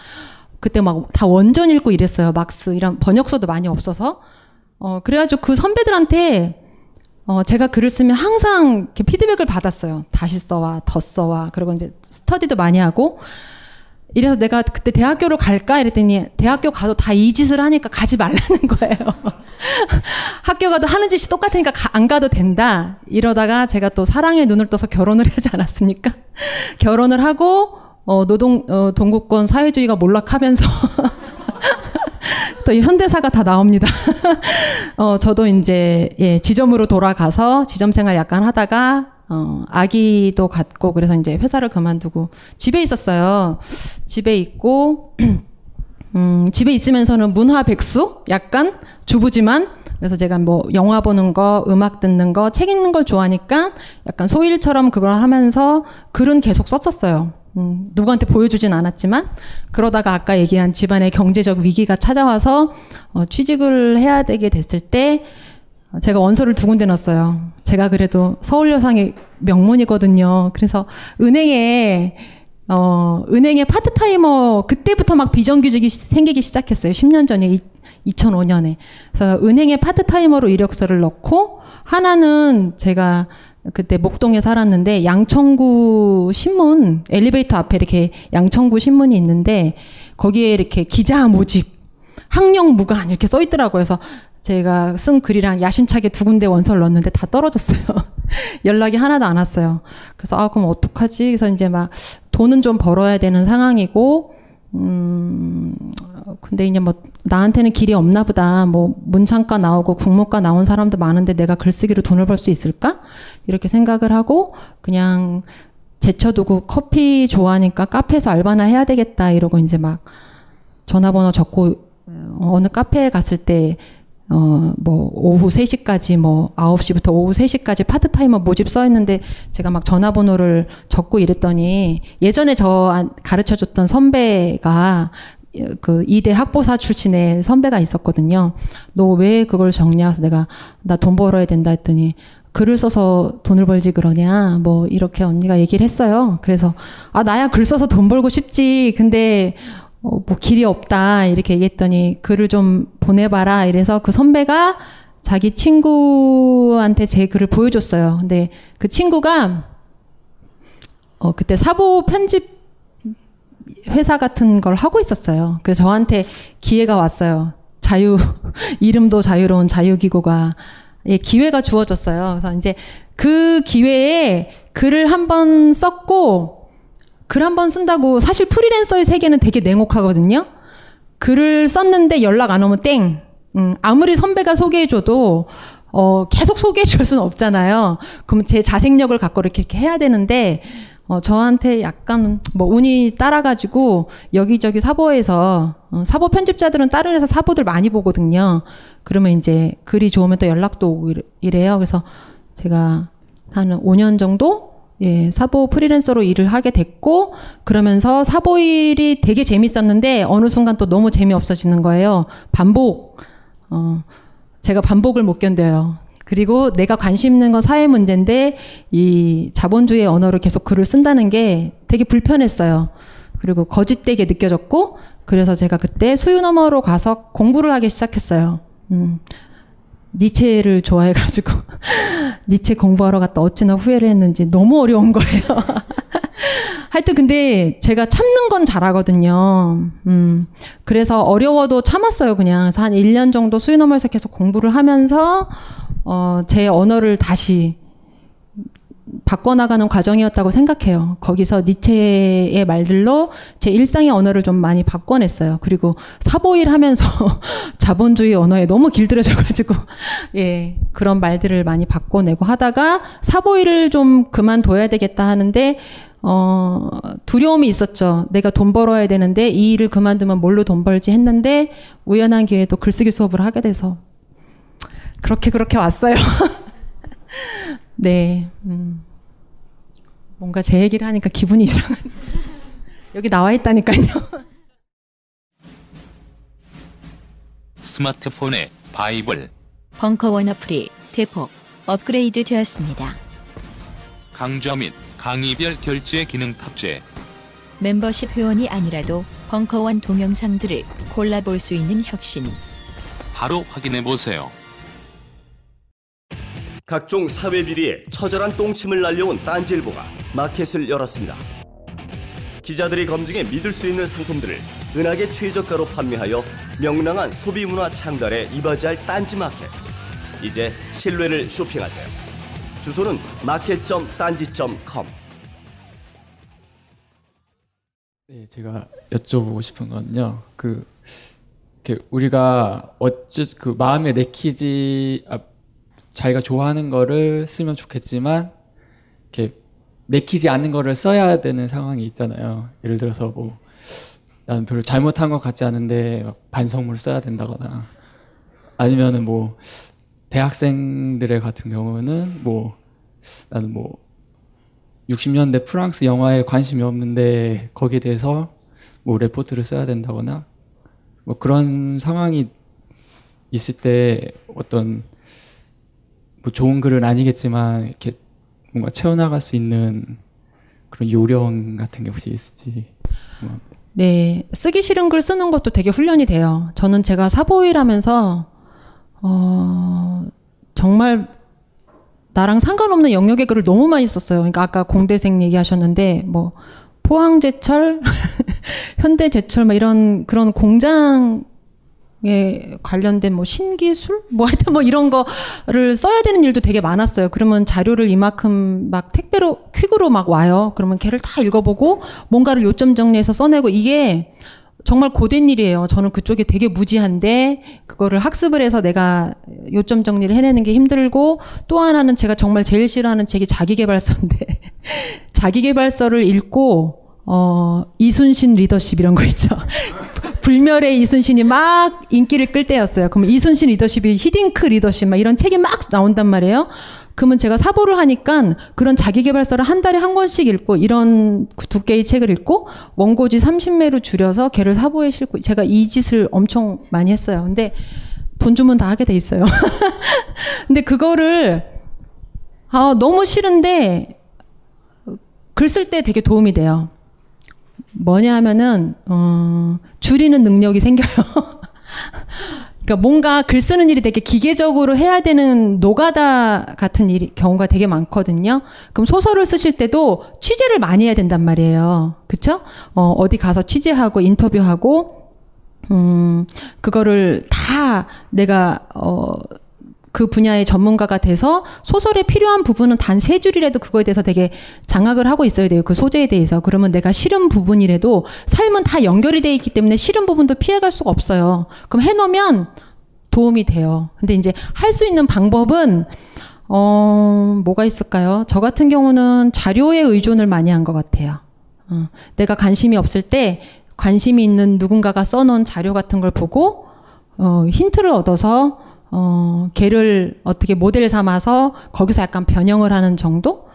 그때 막 다 원전 읽고 이랬어요. 막스 이런 번역서도 많이 없어서. 어, 그래가지고 그 선배들한테 어, 제가 글을 쓰면 항상 이렇게 피드백을 받았어요. 다시 써와, 더 써와. 그리고 이제 스터디도 많이 하고. 이래서 내가 그때 대학교를 갈까? 이랬더니 대학교 가도 다 이 짓을 하니까 가지 말라는 거예요. [LAUGHS] 학교 가도 하는 짓이 똑같으니까 가, 안 가도 된다. 이러다가 제가 또 사랑의 눈을 떠서 결혼을 [LAUGHS] 하지 않았습니까? 결혼을 하고 어, 노동 어, 동구권 사회주의가 몰락하면서 [LAUGHS] 또 현대사가 다 나옵니다. [LAUGHS] 어, 저도 이제 예, 지점으로 돌아가서 지점 생활 약간 하다가 어, 아기도 갖고 그래서 이제 회사를 그만두고 집에 있었어요. 집에 있고 [CLEARS THROAT] 음, 집에 있으면서는 문화 백수 약간 주부지만 그래서 제가 뭐 영화 보는 거, 음악 듣는 거, 책 읽는 걸 좋아하니까 약간 소일처럼 그걸 하면서 글은 계속 썼었어요. 음, 누구한테 보여주진 않았지만 그러다가 아까 얘기한 집안의 경제적 위기가 찾아와서 어, 취직을 해야 되게 됐을 때 제가 원서를 두 군데 넣었어요. 제가 그래도 서울 여상의 명문이거든요. 그래서 은행에 어, 은행에 파트타이머 그때부터 막 비정규직이 생기기 시작했어요. 10년 전에 2005년에. 그래서 은행에 파트타이머로 이력서를 넣고 하나는 제가 그때 목동에 살았는데 양천구 신문 엘리베이터 앞에 이렇게 양천구 신문이 있는데 거기에 이렇게 기자 모집 학령 무관 이렇게 써 있더라고요. 그래서 제가 쓴 글이랑 야심차게 두 군데 원서를 넣었는데 다 떨어졌어요. [LAUGHS] 연락이 하나도 안 왔어요. 그래서 아 그럼 어떡하지? 그래서 이제 막 돈은 좀 벌어야 되는 상황이고 음 근데 이제 뭐 나한테는 길이 없나 보다. 뭐 문창과 나오고 국문과 나온 사람도 많은데 내가 글쓰기로 돈을 벌 수 있을까? 이렇게 생각을 하고 그냥 제쳐두고 커피 좋아하니까 카페에서 알바나 해야 되겠다 이러고 이제 막 전화번호 적고 어, 어느 카페에 갔을 때 어, 뭐, 오후 3시까지, 뭐, 9시부터 오후 3시까지 파트타이머 모집 써 있는데, 제가 막 전화번호를 적고 이랬더니, 예전에 저 가르쳐 줬던 선배가, 그, 이대 학보사 출신의 선배가 있었거든요. 너 왜 그걸 적냐? 그래서 내가, 나 돈 벌어야 된다 했더니, 글을 써서 돈을 벌지 그러냐? 뭐, 이렇게 언니가 얘기를 했어요. 그래서, 아, 나야 글 써서 돈 벌고 싶지. 근데, 어, 뭐 길이 없다 이렇게 얘기했더니 글을 좀 보내봐라 이래서 그 선배가 자기 친구한테 제 글을 보여줬어요. 근데 그 친구가 어, 그때 사보 편집 회사 같은 걸 하고 있었어요. 그래서 저한테 기회가 왔어요. 자유 [LAUGHS] 이름도 자유로운 자유기구가 예, 기회가 주어졌어요. 그래서 이제 그 기회에 글을 한 번 썼고 글 한 번 쓴다고 사실 프리랜서의 세계는 되게 냉혹하거든요. 글을 썼는데 연락 안 오면 땡. 음, 아무리 선배가 소개해줘도 어, 계속 소개해줄 수는 없잖아요. 그럼 제 자생력을 갖고 이렇게, 이렇게 해야 되는데 어, 저한테 약간 뭐 운이 따라가지고 여기저기 사보에서 어, 사보 편집자들은 다른 회사 사보들 많이 보거든요. 그러면 이제 글이 좋으면 또 연락도 오고 이래요. 그래서 제가 한 5년 정도 예, 사보 프리랜서로 일을 하게 됐고 그러면서 사보 일이 되게 재밌었는데 어느 순간 또 너무 재미없어지는 거예요. 반복. 어, 제가 반복을 못 견뎌요. 그리고 내가 관심 있는 건 사회 문제인데 이 자본주의 언어로 계속 글을 쓴다는 게 되게 불편했어요. 그리고 거짓되게 느껴졌고 그래서 제가 그때 수유 너머로 가서 공부를 하기 시작했어요. 음. 니체를 좋아해가지고 [LAUGHS] 니체 공부하러 갔다 어찌나 후회를 했는지 너무 어려운 거예요. [LAUGHS] 하여튼 근데 제가 참는 건 잘하거든요. 음. 그래서 어려워도 참았어요, 그냥. 그래서 한 1년 정도 수유너머에서 계속 공부를 하면서, 어, 제 언어를 다시 바꿔나가는 과정이었다고 생각해요. 거기서 니체의 말들로 제 일상의 언어를 좀 많이 바꿔냈어요. 그리고 사보일 하면서 [LAUGHS] 자본주의 언어에 너무 길들여져가지고, [LAUGHS] 예, 그런 말들을 많이 바꿔내고 하다가 사보일을 좀 그만둬야 되겠다 하는데, 어, 두려움이 있었죠. 내가 돈 벌어야 되는데 이 일을 그만두면 뭘로 돈 벌지 했는데 우연한 기회에 또 글쓰기 수업을 하게 돼서 그렇게 그렇게 왔어요. [LAUGHS] 네. 음. 뭔가 제 얘기를 하니까 기분이 이상한. [LAUGHS] 여기 나와 있다니까요. [LAUGHS] 스마트폰에 바이블, 벙커원 어플이 대폭 업그레이드 되었습니다. 강좌 및 강의별 결제 기능 탑재. 멤버십 회원이 아니라도 벙커원 동영상들을 골라볼 수 있는 혁신. 바로 확인해 보세요. 각종 사회 비리에 처절한 똥침을 날려온 딴지일보가 마켓을 열었습니다. 기자들이 검증해 믿을 수 있는 상품들을 은하계 최저가로 판매하여 명랑한 소비 문화 창달에 이바지할 딴지 마켓. 이제 신뢰를 쇼핑하세요. 주소는 마켓.딴지.com. 네, 제가 여쭤보고 싶은 건요. 그 우리가 어째 그 마음에 내키지 아, 자기가 좋아하는 거를 쓰면 좋겠지만 이렇게 내키지 않는 거를 써야 되는 상황이 있잖아요. 예를 들어서 뭐 나는 별로 잘못한 것 같지 않은데 반성문을 써야 된다거나 아니면은 뭐 대학생들의 같은 경우는 뭐 나는 뭐 60년대 프랑스 영화에 관심이 없는데 거기에 대해서 뭐 레포트를 써야 된다거나 뭐 그런 상황이 있을 때 어떤 뭐 좋은 글은 아니겠지만 이렇게 뭔가 채워나갈 수 있는 그런 요령 같은 게 혹시 있을지. 네, 쓰기 싫은 글 쓰는 것도 되게 훈련이 돼요. 저는 제가 사보일하면서 어, 정말 나랑 상관없는 영역의 글을 너무 많이 썼어요. 그러니까 아까 공대생 얘기하셨는데 뭐 포항제철, [LAUGHS] 현대제철 막 이런 그런 공장 에 관련된 뭐 신기술 뭐 하여튼 뭐 이런 거를 써야 되는 일도 되게 많았어요. 그러면 자료를 이만큼 막 택배로 퀵으로 막 와요. 그러면 걔를 다 읽어보고 뭔가를 요점 정리해서 써내고 이게 정말 고된 일이에요. 저는 그쪽에 되게 무지한데 그거를 학습을 해서 내가 요점 정리를 해내는 게 힘들고 또 하나는 제가 정말 제일 싫어하는 책이 자기계발서인데 [LAUGHS] 자기계발서를 읽고 어 이순신 리더십 이런 거 있죠. [LAUGHS] 불멸의 이순신이 막 인기를 끌 때였어요. 그럼 이순신 리더십이 히딩크 리더십 막 이런 책이 막 나온단 말이에요. 그러면 제가 사보를 하니까 그런 자기계발서를 한 달에 한 권씩 읽고 이런 두께의 책을 읽고 원고지 30매로 줄여서 걔를 사보에 싣고 제가 이 짓을 엄청 많이 했어요. 근데 돈 주면 다 하게 돼 있어요. [LAUGHS] 근데 그거를 아, 너무 싫은데 글 쓸 때 되게 도움이 돼요. 뭐냐 하면은 어, 줄이는 능력이 생겨요. [LAUGHS] 그러니까 뭔가 글 쓰는 일이 되게 기계적으로 해야 되는 노가다 같은 일 경우가 되게 많거든요. 그럼 소설을 쓰실 때도 취재를 많이 해야 된단 말이에요. 그쵸? 어, 어디 가서 취재하고 인터뷰하고 음, 그거를 다 내가 어, 그 분야의 전문가가 돼서 소설에 필요한 부분은 단 세 줄이라도 그거에 대해서 되게 장악을 하고 있어야 돼요. 그 소재에 대해서. 그러면 내가 싫은 부분이라도 삶은 다 연결이 돼 있기 때문에 싫은 부분도 피해갈 수가 없어요. 그럼 해놓으면 도움이 돼요. 근데 이제 할 수 있는 방법은 어, 뭐가 있을까요? 저 같은 경우는 자료에 의존을 많이 한 것 같아요. 어, 내가 관심이 없을 때 관심이 있는 누군가가 써놓은 자료 같은 걸 보고 어, 힌트를 얻어서 어, 걔를 어떻게 모델 삼아서 거기서 약간 변형을 하는 정도?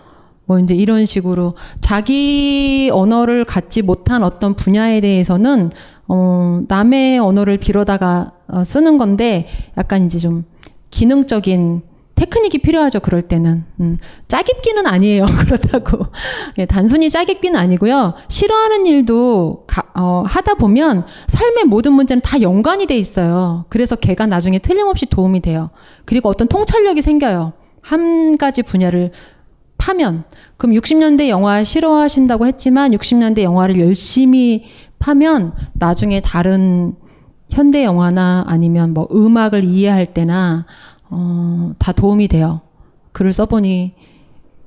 뭐 이제 이런 식으로 자기 언어를 갖지 못한 어떤 분야에 대해서는 어, 남의 언어를 빌어다가 어, 쓰는 건데 약간 이제 좀 기능적인 테크닉이 필요하죠. 그럴 때는 음, 짜깁기는 아니에요. [LAUGHS] 그렇다고 예, 단순히 짜깁기는 아니고요. 싫어하는 일도 가, 어, 하다 보면 삶의 모든 문제는 다 연관이 돼 있어요. 그래서 걔가 나중에 틀림없이 도움이 돼요. 그리고 어떤 통찰력이 생겨요. 한 가지 분야를 파면 그럼 60년대 영화 싫어하신다고 했지만 60년대 영화를 열심히 파면 나중에 다른 현대 영화나 아니면 뭐 음악을 이해할 때나 어, 다 도움이 돼요. 글을 써보니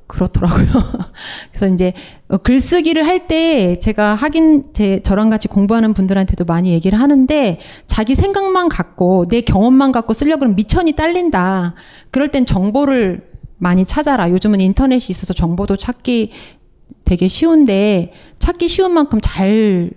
그렇더라고요. [LAUGHS] 그래서 이제 어, 글쓰기를 할 때 제가 하긴 제 저랑 같이 공부하는 분들한테도 많이 얘기를 하는데 자기 생각만 갖고 내 경험만 갖고 쓰려고 그러면 미천이 딸린다. 그럴 땐 정보를 많이 찾아라. 요즘은 인터넷이 있어서 정보도 찾기 되게 쉬운데 찾기 쉬운 만큼 잘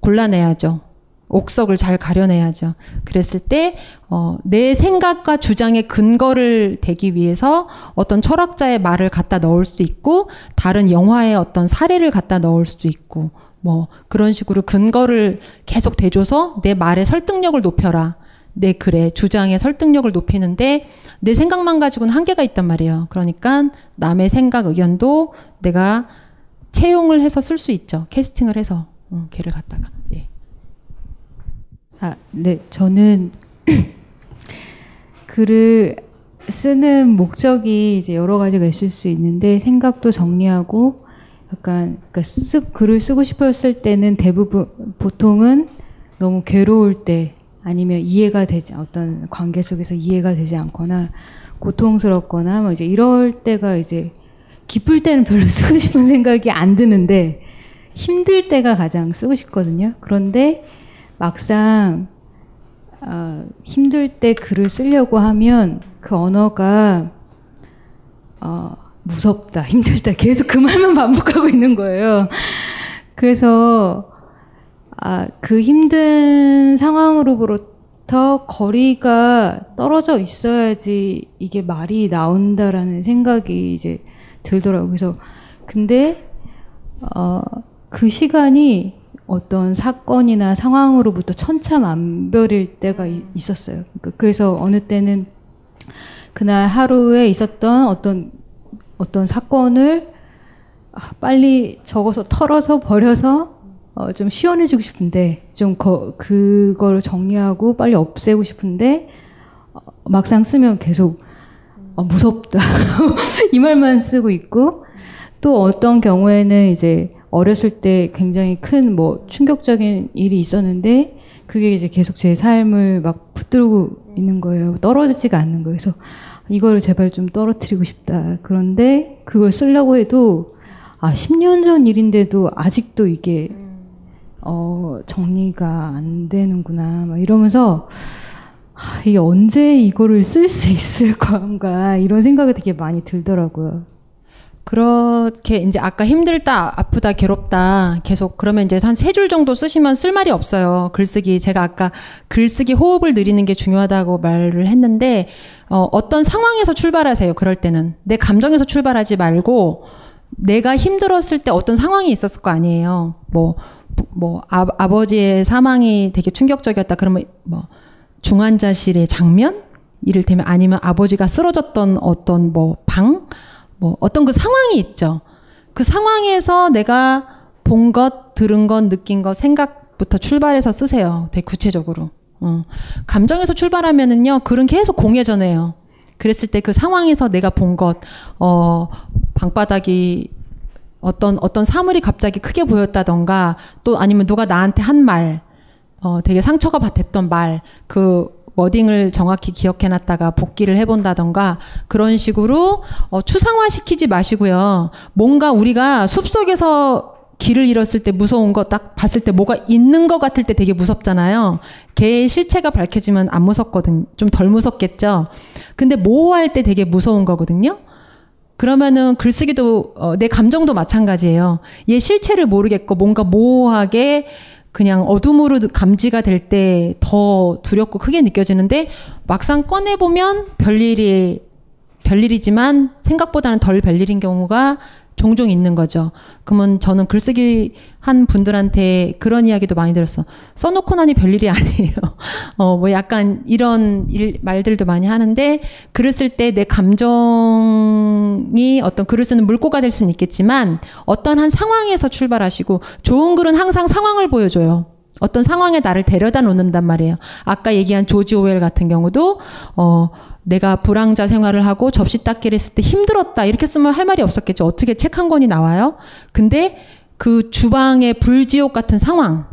골라내야죠. 옥석을 잘 가려내야죠. 그랬을 때, 어, 내 생각과 주장의 근거를 대기 위해서 어떤 철학자의 말을 갖다 넣을 수도 있고, 다른 영화의 어떤 사례를 갖다 넣을 수도 있고, 뭐, 그런 식으로 근거를 계속 대줘서 내 말의 설득력을 높여라. 내 글의 주장의 설득력을 높이는데, 내 생각만 가지고는 한계가 있단 말이에요. 그러니까 남의 생각, 의견도 내가 채용을 해서 쓸 수 있죠. 캐스팅을 해서, 어, 걔를 갖다가. 예. 아, 네, 저는 [CLEARS THROAT] 글을 쓰는 목적이 이제 여러 가지가 있을 수 있는데 생각도 정리하고 약간 그러니까 쓰, 글을 쓰고 싶었을 때는 대부분 보통은 너무 괴로울 때 아니면 이해가 되지 어떤 관계 속에서 이해가 되지 않거나 고통스럽거나 뭐 이제 이럴 때가 이제 기쁠 때는 별로 [LAUGHS] 쓰고 싶은 생각이 안 드는데 힘들 때가 가장 쓰고 싶거든요. 그런데 막상 어, 힘들 때 글을 쓰려고 하면 그 언어가 어, 무섭다, [LAUGHS] 힘들다 계속 그 말만 반복하고 있는 거예요. 그래서 아, 그 힘든 상황으로부터 거리가 떨어져 있어야지 이게 말이 나온다라는 생각이 이제 들더라고요. 그래서 근데 어, 그 시간이 어떤 사건이나 상황으로부터 천차만별일 때가 이, 있었어요. 그러니까 그래서 어느 때는 그날 하루에 있었던 어떤 어떤 사건을 아, 빨리 적어서 털어서 버려서 어, 좀 시원해지고 싶은데 좀 거, 그걸 정리하고 빨리 없애고 싶은데 어, 막상 쓰면 계속 어, 무섭다 [LAUGHS] 이 말만 쓰고 있고 또 어떤 경우에는 이제 어렸을 때 굉장히 큰 뭐 충격적인 일이 있었는데 그게 이제 계속 제 삶을 막 붙들고 있는 거예요. 떨어지지가 않는 거예요. 그래서 이거를 제발 좀 떨어뜨리고 싶다. 그런데 그걸 쓰려고 해도 아 10년 전 일인데도 아직도 이게 어, 정리가 안 되는구나. 막 이러면서 아, 이게 언제 이거를 쓸 수 있을 건가 [LAUGHS] 이런 생각이 되게 많이 들더라고요. 그렇게 이제 아까 힘들다, 아프다, 괴롭다 계속 그러면 이제 한 세 줄 정도 쓰시면 쓸 말이 없어요. 글쓰기. 제가 아까 글쓰기 호흡을 느리는 게 중요하다고 말을 했는데 어, 어떤 상황에서 출발하세요. 그럴 때는 내 감정에서 출발하지 말고 내가 힘들었을 때 어떤 상황이 있었을 거 아니에요. 뭐, 뭐, 아, 아버지의 사망이 되게 충격적이었다. 그러면 뭐, 중환자실의 장면? 이를테면 아니면 아버지가 쓰러졌던 어떤 뭐, 방? 뭐, 어떤 그 상황이 있죠. 그 상황에서 내가 본 것, 들은 것, 느낀 것, 생각부터 출발해서 쓰세요. 되게 구체적으로. 어. 감정에서 출발하면은요, 글은 계속 공회전해요. 그랬을 때 그 상황에서 내가 본 것, 어, 방바닥이 어떤, 어떤 사물이 갑자기 크게 보였다던가, 또 아니면 누가 나한테 한 말, 어, 되게 상처가 됐던 말, 그 워딩을 정확히 기억해 놨다가 복기를 해본다던가, 그런 식으로, 어, 추상화 시키지 마시고요. 뭔가 우리가 숲속에서 길을 잃었을 때 무서운 거 딱 봤을 때 뭐가 있는 것 같을 때 되게 무섭잖아요. 개의 실체가 밝혀지면 안 무섭거든. 좀 덜 무섭겠죠. 근데 모호할 때 되게 무서운 거거든요. 그러면은 글쓰기도 어, 내 감정도 마찬가지예요. 얘 실체를 모르겠고 뭔가 모호하게 그냥 어둠으로 감지가 될 때 더 두렵고 크게 느껴지는데 막상 꺼내 보면 별일이 별일이지만 생각보다는 덜 별일인 경우가 종종 있는 거죠. 그러면 저는 글쓰기 한 분들한테 그런 이야기도 많이 들었어. 써놓고 나니 별일이 [LAUGHS] 아니에요. 어, 뭐 약간 이런 일, 말들도 많이 하는데 글을 쓸 때 내 감정이 어떤 글을 쓰는 물꼬가 될 수는 있겠지만 어떤 한 상황에서 출발하시고 좋은 글은 항상 상황을 보여줘요. 어떤 상황에 나를 데려다 놓는단 말이에요. 아까 얘기한 조지 오웰 같은 경우도 어 내가 불황자 생활을 하고 접시 닦기를 했을 때 힘들었다 이렇게 쓰면 할 말이 없었겠죠. 어떻게 책 한 권이 나와요? 근데 그 주방의 불지옥 같은 상황,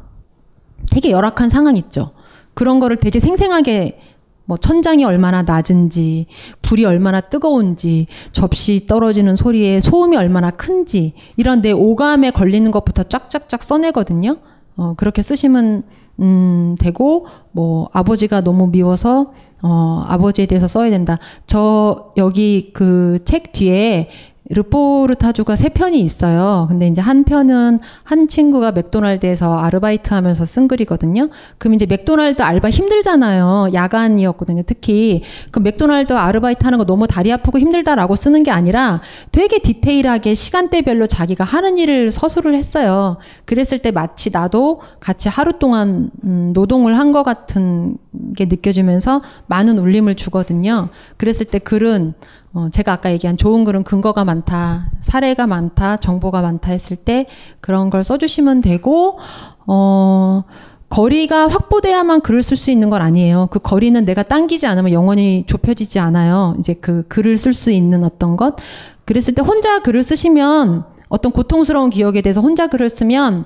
되게 열악한 상황 있죠. 그런 거를 되게 생생하게 뭐 천장이 얼마나 낮은지, 불이 얼마나 뜨거운지, 접시 떨어지는 소리에 소음이 얼마나 큰지 이런 내 오감에 걸리는 것부터 쫙쫙쫙 써내거든요. 어, 그렇게 쓰시면 음, 되고 뭐 아버지가 너무 미워서 어, 아버지에 대해서 써야 된다. 저 여기 그 책 뒤에 르포르타주가 세 편이 있어요. 근데 이제 한 편은 한 친구가 맥도날드에서 아르바이트 하면서 쓴 글이거든요. 그럼 이제 맥도날드 알바 힘들잖아요. 야간이었거든요. 특히. 그 맥도날드 아르바이트 하는 거 너무 다리 아프고 힘들다라고 쓰는 게 아니라 되게 디테일하게 시간대별로 자기가 하는 일을 서술을 했어요. 그랬을 때 마치 나도 같이 하루 동안 음, 노동을 한 것 같은 게 느껴지면서 많은 울림을 주거든요. 그랬을 때 글은 어, 제가 아까 얘기한 좋은 글은 근거가 많다, 사례가 많다, 정보가 많다 했을 때 그런 걸 써주시면 되고, 어, 거리가 확보돼야만 글을 쓸 수 있는 건 아니에요. 그 거리는 내가 당기지 않으면 영원히 좁혀지지 않아요. 이제 그 글을 쓸 수 있는 어떤 것. 그랬을 때 혼자 글을 쓰시면 어떤 고통스러운 기억에 대해서 혼자 글을 쓰면,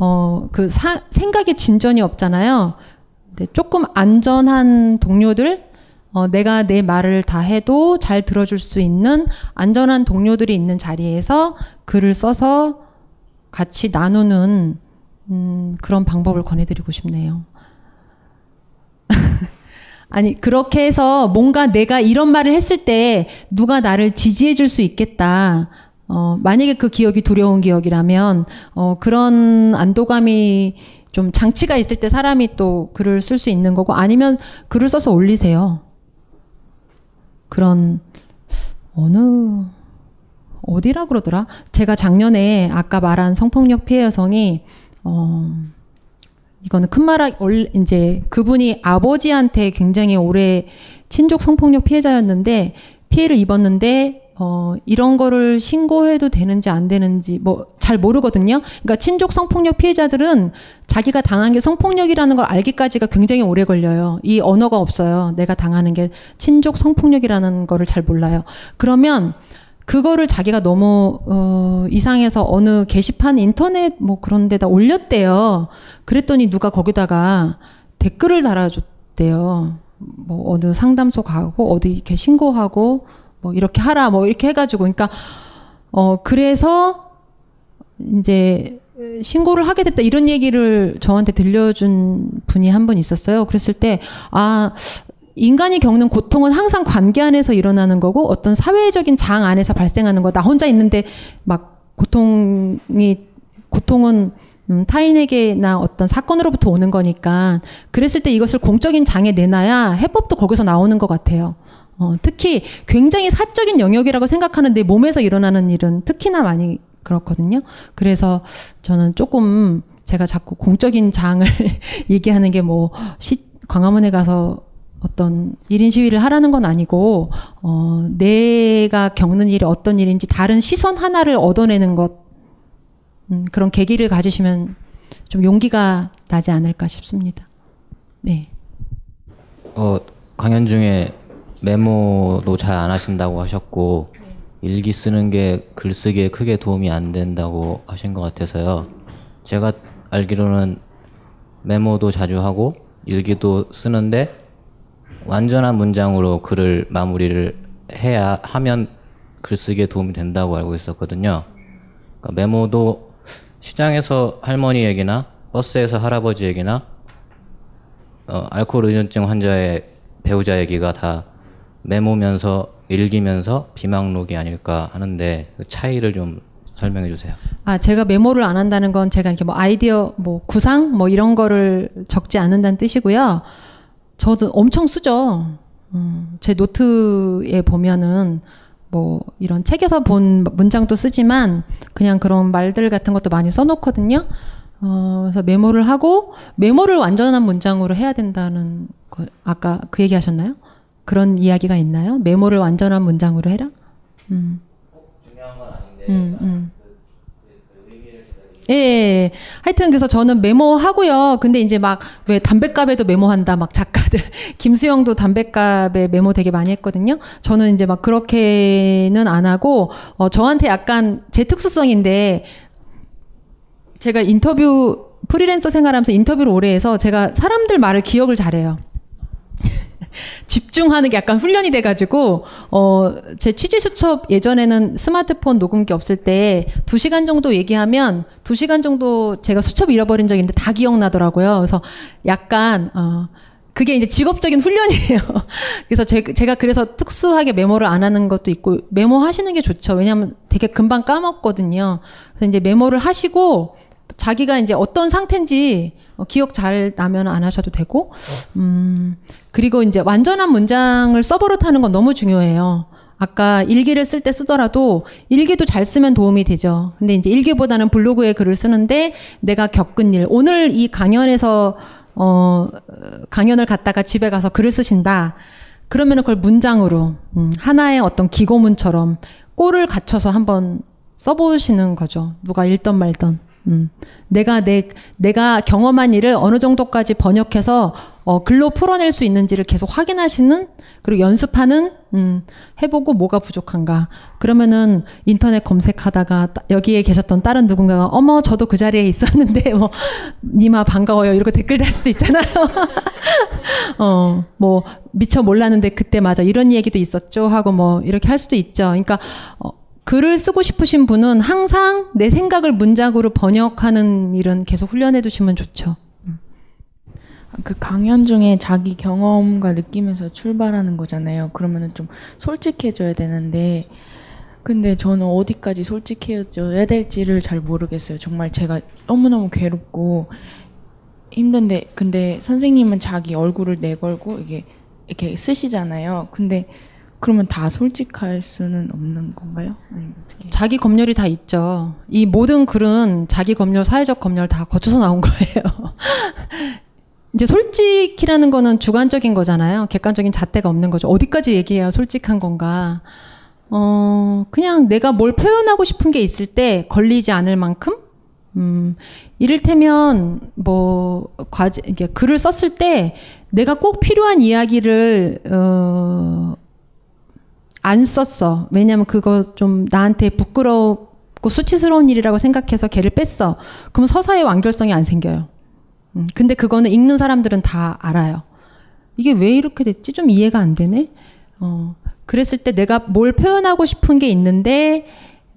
어, 그 사, 생각에 진전이 없잖아요. 네, 조금 안전한 동료들, 어, 내가 내 말을 다 해도 잘 들어줄 수 있는 안전한 동료들이 있는 자리에서 글을 써서 같이 나누는 음, 그런 방법을 권해드리고 싶네요. [LAUGHS] 아니, 그렇게 해서 뭔가 내가 이런 말을 했을 때 누가 나를 지지해 줄 수 있겠다. 어, 만약에 그 기억이 두려운 기억이라면, 어, 그런 안도감이 좀 장치가 있을 때 사람이 또 글을 쓸 수 있는 거고, 아니면 글을 써서 올리세요. 그런, 어느, 어디라 그러더라? 제가 작년에 아까 말한 성폭력 피해 여성이, 어, 이거는 큰 말, 이제 그분이 아버지한테 굉장히 오래 친족 성폭력 피해자였는데 피해를 입었는데 어, 이런 거를 신고해도 되는지 안 되는지 뭐 잘 모르거든요. 그러니까 친족 성폭력 피해자들은 자기가 당한 게 성폭력이라는 걸 알기까지가 굉장히 오래 걸려요. 이 언어가 없어요. 내가 당하는 게 친족 성폭력이라는 거를 잘 몰라요. 그러면 그거를 자기가 너무 어, 이상해서 어느 게시판 인터넷 뭐 그런 데다 올렸대요. 그랬더니 누가 거기다가 댓글을 달아줬대요. 뭐 어느 상담소 가고 어디 이렇게 신고하고 뭐 이렇게 하라 뭐 이렇게 해가지고 그러니까 어 그래서 이제 신고를 하게 됐다 이런 얘기를 저한테 들려준 분이 한 분 있었어요. 그랬을 때 아 인간이 겪는 고통은 항상 관계 안에서 일어나는 거고 어떤 사회적인 장 안에서 발생하는 거. 나 혼자 있는데 막 고통이 고통은 음, 타인에게나 어떤 사건으로부터 오는 거니까 그랬을 때 이것을 공적인 장에 내놔야 해법도 거기서 나오는 것 같아요. 어, 특히 굉장히 사적인 영역이라고 생각하는 내 몸에서 일어나는 일은 특히나 많이 그렇거든요. 그래서 저는 조금 제가 자꾸 공적인 장을 [LAUGHS] 얘기하는 게 뭐 광화문에 가서 어떤 1인 시위를 하라는 건 아니고 어, 내가 겪는 일이 어떤 일인지 다른 시선 하나를 얻어내는 것 음, 그런 계기를 가지시면 좀 용기가 나지 않을까 싶습니다. 네. 어, 강연 중에 메모도 잘 안 하신다고 하셨고 일기 쓰는 게 글쓰기에 크게 도움이 안 된다고 하신 것 같아서요. 제가 알기로는 메모도 자주 하고 일기도 쓰는데 완전한 문장으로 글을 마무리를 해야 하면 글쓰기에 도움이 된다고 알고 있었거든요. 그러니까 메모도 시장에서 할머니 얘기나 버스에서 할아버지 얘기나 어, 알코올 의존증 환자의 배우자 얘기가 다 메모면서 읽으면서 비망록이 아닐까 하는데 그 차이를 좀 설명해 주세요. 아, 제가 메모를 안 한다는 건 제가 이렇게 뭐 아이디어 뭐 구상 뭐 이런 거를 적지 않는다는 뜻이고요. 저도 엄청 쓰죠. 음, 제 노트에 보면은 뭐 이런 책에서 본 문장도 쓰지만 그냥 그런 말들 같은 것도 많이 써놓거든요. 어, 그래서 메모를 하고 메모를 완전한 문장으로 해야 된다는 거 아까 그 얘기 하셨나요? 그런 이야기가 있나요? 메모를 완전한 문장으로 해라? 음. 중요한 건 아닌데 음, 음. 예, 예, 하여튼 그래서 저는 메모하고요. 근데 이제 막 왜 담배값에도 메모한다 막 작가들 [LAUGHS] 김수영도 담배값에 메모 되게 많이 했거든요. 저는 이제 막 그렇게는 안 하고 어 저한테 약간 제 특수성인데 제가 인터뷰 프리랜서 생활하면서 인터뷰를 오래 해서 제가 사람들 말을 기억을 잘해요. [LAUGHS] 집중하는 게 약간 훈련이 돼가지고 어 제 취재 수첩 예전에는 스마트폰 녹음기 없을 때두 시간 정도 얘기하면 두 시간 정도 제가 수첩 잃어버린 적이 있는데 다 기억나더라고요. 그래서 약간 어 그게 이제 직업적인 훈련이에요. [LAUGHS] 그래서 제, 제가 그래서 특수하게 메모를 안 하는 것도 있고 메모하시는 게 좋죠. 왜냐하면 되게 금방 까먹거든요. 그래서 이제 메모를 하시고 자기가 이제 어떤 상태인지 어, 기억 잘 나면 안 하셔도 되고, 음, 그리고 이제 완전한 문장을 써버릇하는 건 너무 중요해요. 아까 일기를 쓸 때 쓰더라도 일기도 잘 쓰면 도움이 되죠. 근데 이제 일기보다는 블로그에 글을 쓰는데 내가 겪은 일, 오늘 이 강연에서 어, 강연을 갔다가 집에 가서 글을 쓰신다. 그러면 그걸 문장으로, 음, 하나의 어떤 기고문처럼 꼴을 갖춰서 한번 써보시는 거죠. 누가 읽던 말던. 음, 내가 내 내가 경험한 일을 어느 정도까지 번역해서 어, 글로 풀어낼 수 있는지를 계속 확인하시는 그리고 연습하는 음, 해보고 뭐가 부족한가. 그러면은 인터넷 검색하다가 여기에 계셨던 다른 누군가가 어머 저도 그 자리에 있었는데 [LAUGHS] 뭐 니마 반가워요. 이렇게 댓글 달 수도 있잖아요. [LAUGHS] 어 뭐 미처 몰랐는데 그때 맞아. 이런 얘기도 있었죠. 하고 뭐 이렇게 할 수도 있죠. 그러니까 어, 글을 쓰고 싶으신 분은 항상 내 생각을 문장으로 번역하는 일은 계속 훈련해 두시면 좋죠. 그 강연 중에 자기 경험과 느끼면서 출발하는 거잖아요. 그러면은 좀 솔직해져야 되는데, 근데 저는 어디까지 솔직해져야 될지를 잘 모르겠어요. 정말 제가 너무너무 괴롭고 힘든데, 근데 선생님은 자기 얼굴을 내걸고 이게 이렇게 쓰시잖아요. 근데 그러면 다 솔직할 수는 없는 건가요? 자기 검열이 다 있죠. 이 모든 글은 자기 검열, 사회적 검열 다 거쳐서 나온 거예요. [LAUGHS] 이제 솔직이라는 거는 주관적인 거잖아요. 객관적인 잣대가 없는 거죠. 어디까지 얘기해야 솔직한 건가? 어, 그냥 내가 뭘 표현하고 싶은 게 있을 때 걸리지 않을 만큼? 음, 이를테면, 뭐, 과제, 이게 글을 썼을 때 내가 꼭 필요한 이야기를, 어, 안 썼어. 왜냐면 그거 좀 나한테 부끄럽고 수치스러운 일이라고 생각해서 걔를 뺐어. 그럼 서사의 완결성이 안 생겨요. 음, 근데 그거는 읽는 사람들은 다 알아요. 이게 왜 이렇게 됐지? 좀 이해가 안 되네. 어, 그랬을 때 내가 뭘 표현하고 싶은 게 있는데,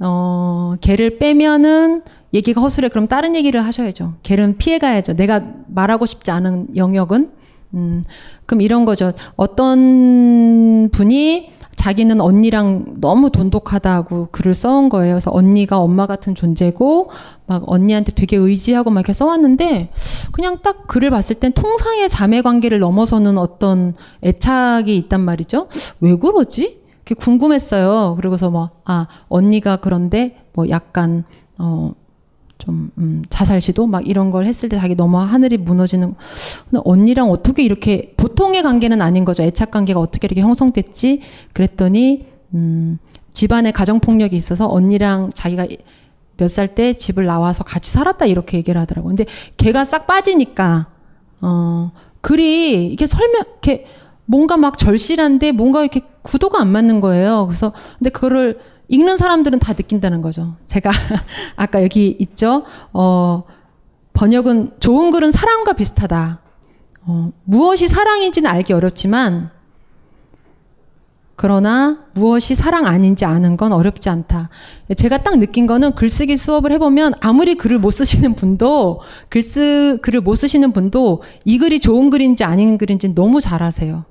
어, 걔를 빼면은 얘기가 허술해 그럼 다른 얘기를 하셔야죠. 걔는 피해가야죠. 내가 말하고 싶지 않은 영역은 음, 그럼 이런 거죠. 어떤 분이 자기는 언니랑 너무 돈독하다고 글을 써온 거예요. 그래서 언니가 엄마 같은 존재고 막 언니한테 되게 의지하고 막 이렇게 써왔는데 그냥 딱 글을 봤을 땐 통상의 자매 관계를 넘어서는 어떤 애착이 있단 말이죠. 왜 그러지? 이렇게 궁금했어요. 그러고서 뭐 아 언니가 그런데 뭐 약간 어. 좀 음, 자살 시도 막 이런 걸 했을 때 자기 너무 하늘이 무너지는 언니랑 어떻게 이렇게 보통의 관계는 아닌 거죠. 애착 관계가 어떻게 이렇게 형성됐지? 그랬더니 음, 집안에 가정 폭력이 있어서 언니랑 자기가 몇 살 때 집을 나와서 같이 살았다 이렇게 얘기를 하더라고 근데 걔가 싹 빠지니까 어 글이 이게 설명 이렇게 뭔가 막 절실한데 뭔가 이렇게 구도가 안 맞는 거예요. 그래서 근데 그거를 읽는 사람들은 다 느낀다는 거죠. 제가 [LAUGHS] 아까 여기 있죠. 어, 번역은 좋은 글은 사랑과 비슷하다. 어, 무엇이 사랑인지는 알기 어렵지만 그러나 무엇이 사랑 아닌지 아는 건 어렵지 않다. 제가 딱 느낀 거는 글쓰기 수업을 해보면 아무리 글을 못 쓰시는 분도 글쓰 글을 못 쓰시는 분도 이 글이 좋은 글인지 아닌 글인지 너무 잘 아세요.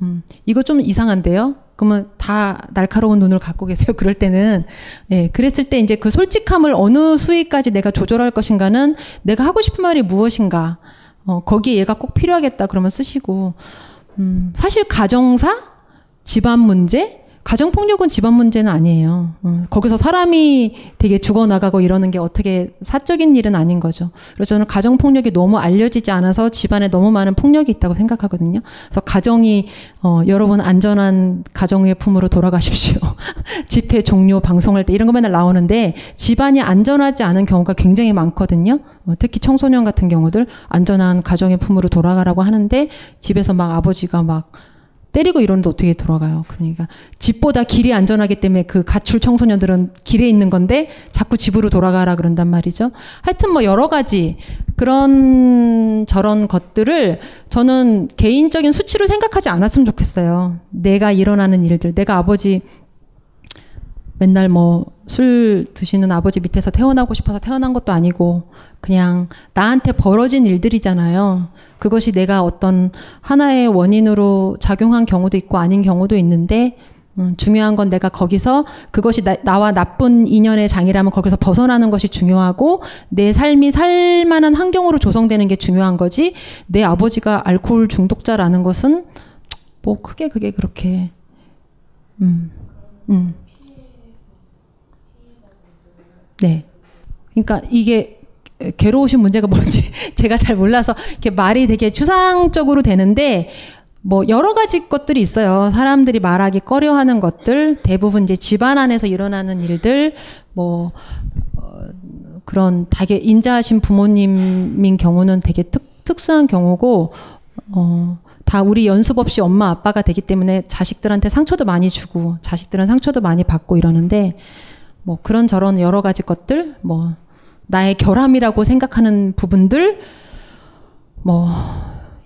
음, 이거 좀 이상한데요. 그러면 다 날카로운 눈을 갖고 계세요. 그럴 때는 예, 그랬을 때 이제 그 솔직함을 어느 수위까지 내가 조절할 것인가는 내가 하고 싶은 말이 무엇인가. 어, 거기에 얘가 꼭 필요하겠다 그러면 쓰시고 음, 사실 가정사, 집안 문제, 가정 폭력은 집안 문제는 아니에요. 음, 거기서 사람이 되게 죽어나가고 이러는 게 어떻게 사적인 일은 아닌 거죠. 그래서 저는 가정 폭력이 너무 알려지지 않아서 집안에 너무 많은 폭력이 있다고 생각하거든요. 그래서 가정이 어, 여러분 안전한 가정의 품으로 돌아가십시오. [LAUGHS] 집회 종료 방송할 때 이런 거 맨날 나오는데 집안이 안전하지 않은 경우가 굉장히 많거든요. 어, 특히 청소년 같은 경우들 안전한 가정의 품으로 돌아가라고 하는데 집에서 막 아버지가 막 때리고 이러는데 어떻게 돌아가요? 그러니까 집보다 길이 안전하기 때문에 그 가출 청소년들은 길에 있는 건데 자꾸 집으로 돌아가라 그런단 말이죠. 하여튼 뭐 여러 가지 그런 저런 것들을 저는 개인적인 수치로 생각하지 않았으면 좋겠어요. 내가 일어나는 일들, 내가 아버지 맨날 뭐 술 드시는 아버지 밑에서 태어나고 싶어서 태어난 것도 아니고 그냥 나한테 벌어진 일들이잖아요. 그것이 내가 어떤 하나의 원인으로 작용한 경우도 있고 아닌 경우도 있는데 음, 중요한 건 내가 거기서 그것이 나, 와 나쁜 인연의 장이라면 거기서 벗어나는 것이 중요하고 내 삶이 살만한 환경으로 조성되는 게 중요한 거지 내 아버지가 알코올 중독자라는 것은 뭐 크게 그게 그렇게 음, 음. 네. 그러니까 이게 괴로우신 문제가 뭔지 [LAUGHS] 제가 잘 몰라서 이렇게 말이 되게 추상적으로 되는데 뭐 여러 가지 것들이 있어요. 사람들이 말하기 꺼려하는 것들, 대부분 이제 집안 안에서 일어나는 일들, 뭐 어, 그런 되게 인자하신 부모님인 경우는 되게 특, 특수한 경우고 어, 다 우리 연습 없이 엄마 아빠가 되기 때문에 자식들한테 상처도 많이 주고 자식들은 상처도 많이 받고 이러는데 뭐 그런 저런 여러 가지 것들, 뭐 나의 결함이라고 생각하는 부분들, 뭐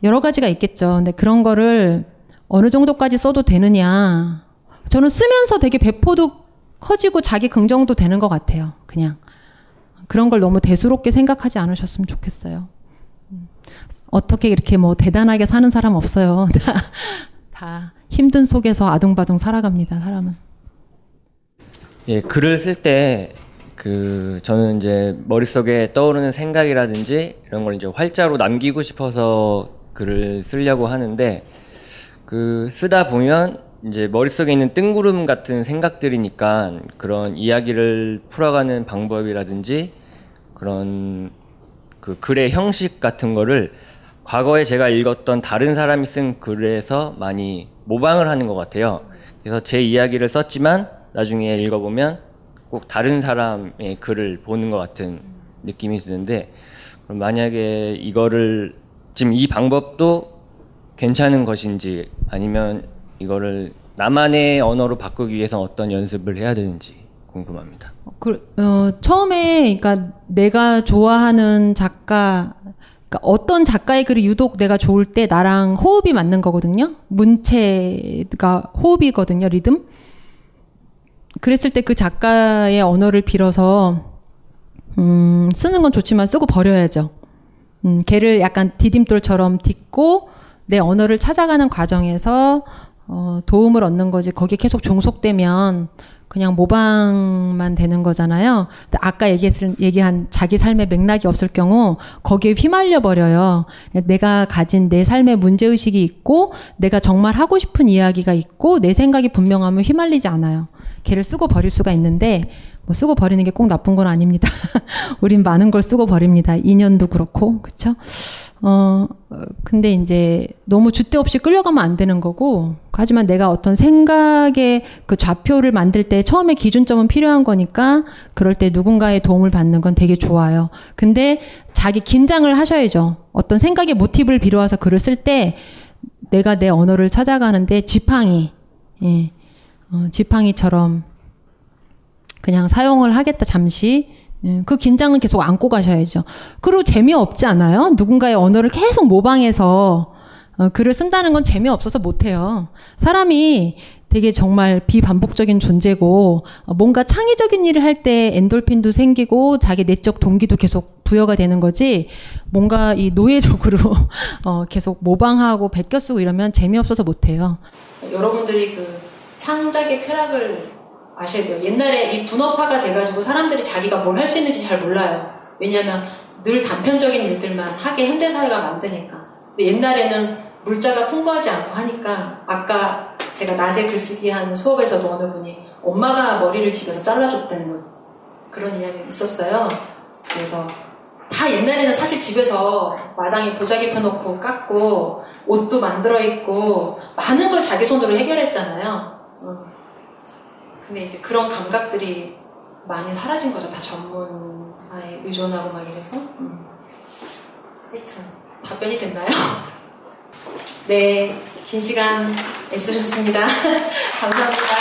여러 가지가 있겠죠. 근데 그런 거를 어느 정도까지 써도 되느냐. 저는 쓰면서 되게 배포도 커지고 자기 긍정도 되는 것 같아요. 그냥 그런 걸 너무 대수롭게 생각하지 않으셨으면 좋겠어요. 어떻게 이렇게 뭐 대단하게 사는 사람 없어요. [LAUGHS] 다, 다 힘든 속에서 아둥바둥 살아갑니다. 사람은. 예, 글을 쓸 때 그 저는 이제 머릿속에 떠오르는 생각이라든지 이런 걸 이제 활자로 남기고 싶어서 글을 쓰려고 하는데 그 쓰다 보면 이제 머릿속에 있는 뜬구름 같은 생각들이니까 그런 이야기를 풀어가는 방법이라든지 그런 그 글의 형식 같은 거를 과거에 제가 읽었던 다른 사람이 쓴 글에서 많이 모방을 하는 것 같아요. 그래서 제 이야기를 썼지만 나중에 읽어보면 꼭 다른 사람의 글을 보는 것 같은 느낌이 드는데 그럼 만약에 이거를 지금 이 방법도 괜찮은 것인지 아니면 이거를 나만의 언어로 바꾸기 위해서 어떤 연습을 해야 되는지 궁금합니다. 그, 어, 처음에 그러니까 내가 좋아하는 작가 그러니까 어떤 작가의 글이 유독 내가 좋을 때 나랑 호흡이 맞는 거거든요. 문체가 호흡이거든요, 리듬. 그랬을 때 그 작가의 언어를 빌어서 음, 쓰는 건 좋지만 쓰고 버려야죠. 음, 걔를 약간 디딤돌처럼 딛고 내 언어를 찾아가는 과정에서 어, 도움을 얻는 거지 거기에 계속 종속되면 그냥 모방만 되는 거잖아요. 아까 얘기했을, 얘기한 자기 삶의 맥락이 없을 경우 거기에 휘말려 버려요. 내가 가진 내 삶의 문제 의식이 있고 내가 정말 하고 싶은 이야기가 있고 내 생각이 분명하면 휘말리지 않아요. 걔를 쓰고 버릴 수가 있는데 뭐 쓰고 버리는 게 꼭 나쁜 건 아닙니다. [LAUGHS] 우린 많은 걸 쓰고 버립니다. 인연도 그렇고, 그쵸? 어, 근데 이제 너무 주대 없이 끌려가면 안 되는 거고, 하지만 내가 어떤 생각의 그 좌표를 만들 때 처음에 기준점은 필요한 거니까, 그럴 때 누군가의 도움을 받는 건 되게 좋아요. 근데 자기 긴장을 하셔야죠. 어떤 생각의 모티브를 빌어와서 글을 쓸 때, 내가 내 언어를 찾아가는데 지팡이, 예, 어, 지팡이처럼 그냥 사용을 하겠다 잠시 예, 그 긴장은 계속 안고 가셔야죠. 그리고 재미없지 않아요? 누군가의 언어를 계속 모방해서 어, 글을 쓴다는 건 재미없어서 못해요. 사람이 되게 정말 비반복적인 존재고 어, 뭔가 창의적인 일을 할 때 엔돌핀도 생기고 자기 내적 동기도 계속 부여가 되는 거지 뭔가 이 노예적으로 [LAUGHS] 어, 계속 모방하고 베껴 쓰고 이러면 재미없어서 못해요. 여러분들이 그 창작의 쾌락을 아셔야 돼요. 옛날에 이 분업화가 돼가지고 사람들이 자기가 뭘 할 수 있는지 잘 몰라요. 왜냐하면 늘 단편적인 일들만 하게 현대사회가 만드니까. 근데 옛날에는 물자가 풍부하지 않고 하니까 아까 제가 낮에 글쓰기 하는 수업에서도 어느 분이 엄마가 머리를 집에서 잘라줬다는 거 그런 이야기가 있었어요. 그래서 다 옛날에는 사실 집에서 마당에 보자기 펴놓고 깎고 옷도 만들어 입고 많은 걸 자기 손으로 해결했잖아요. 어. 근데 이제 그런 감각들이 많이 사라진 거죠. 다 전문화에 의존하고 막 이래서. 음. 하여튼, 답변이 됐나요? [LAUGHS] 네, 긴 시간 애쓰셨습니다. [LAUGHS] 감사합니다.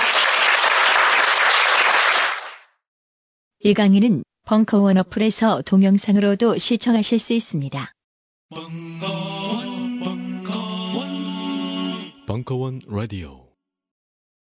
이 강의는 벙커원 어플에서 동영상으로도 시청하실 수 있습니다. 벙커원 라디오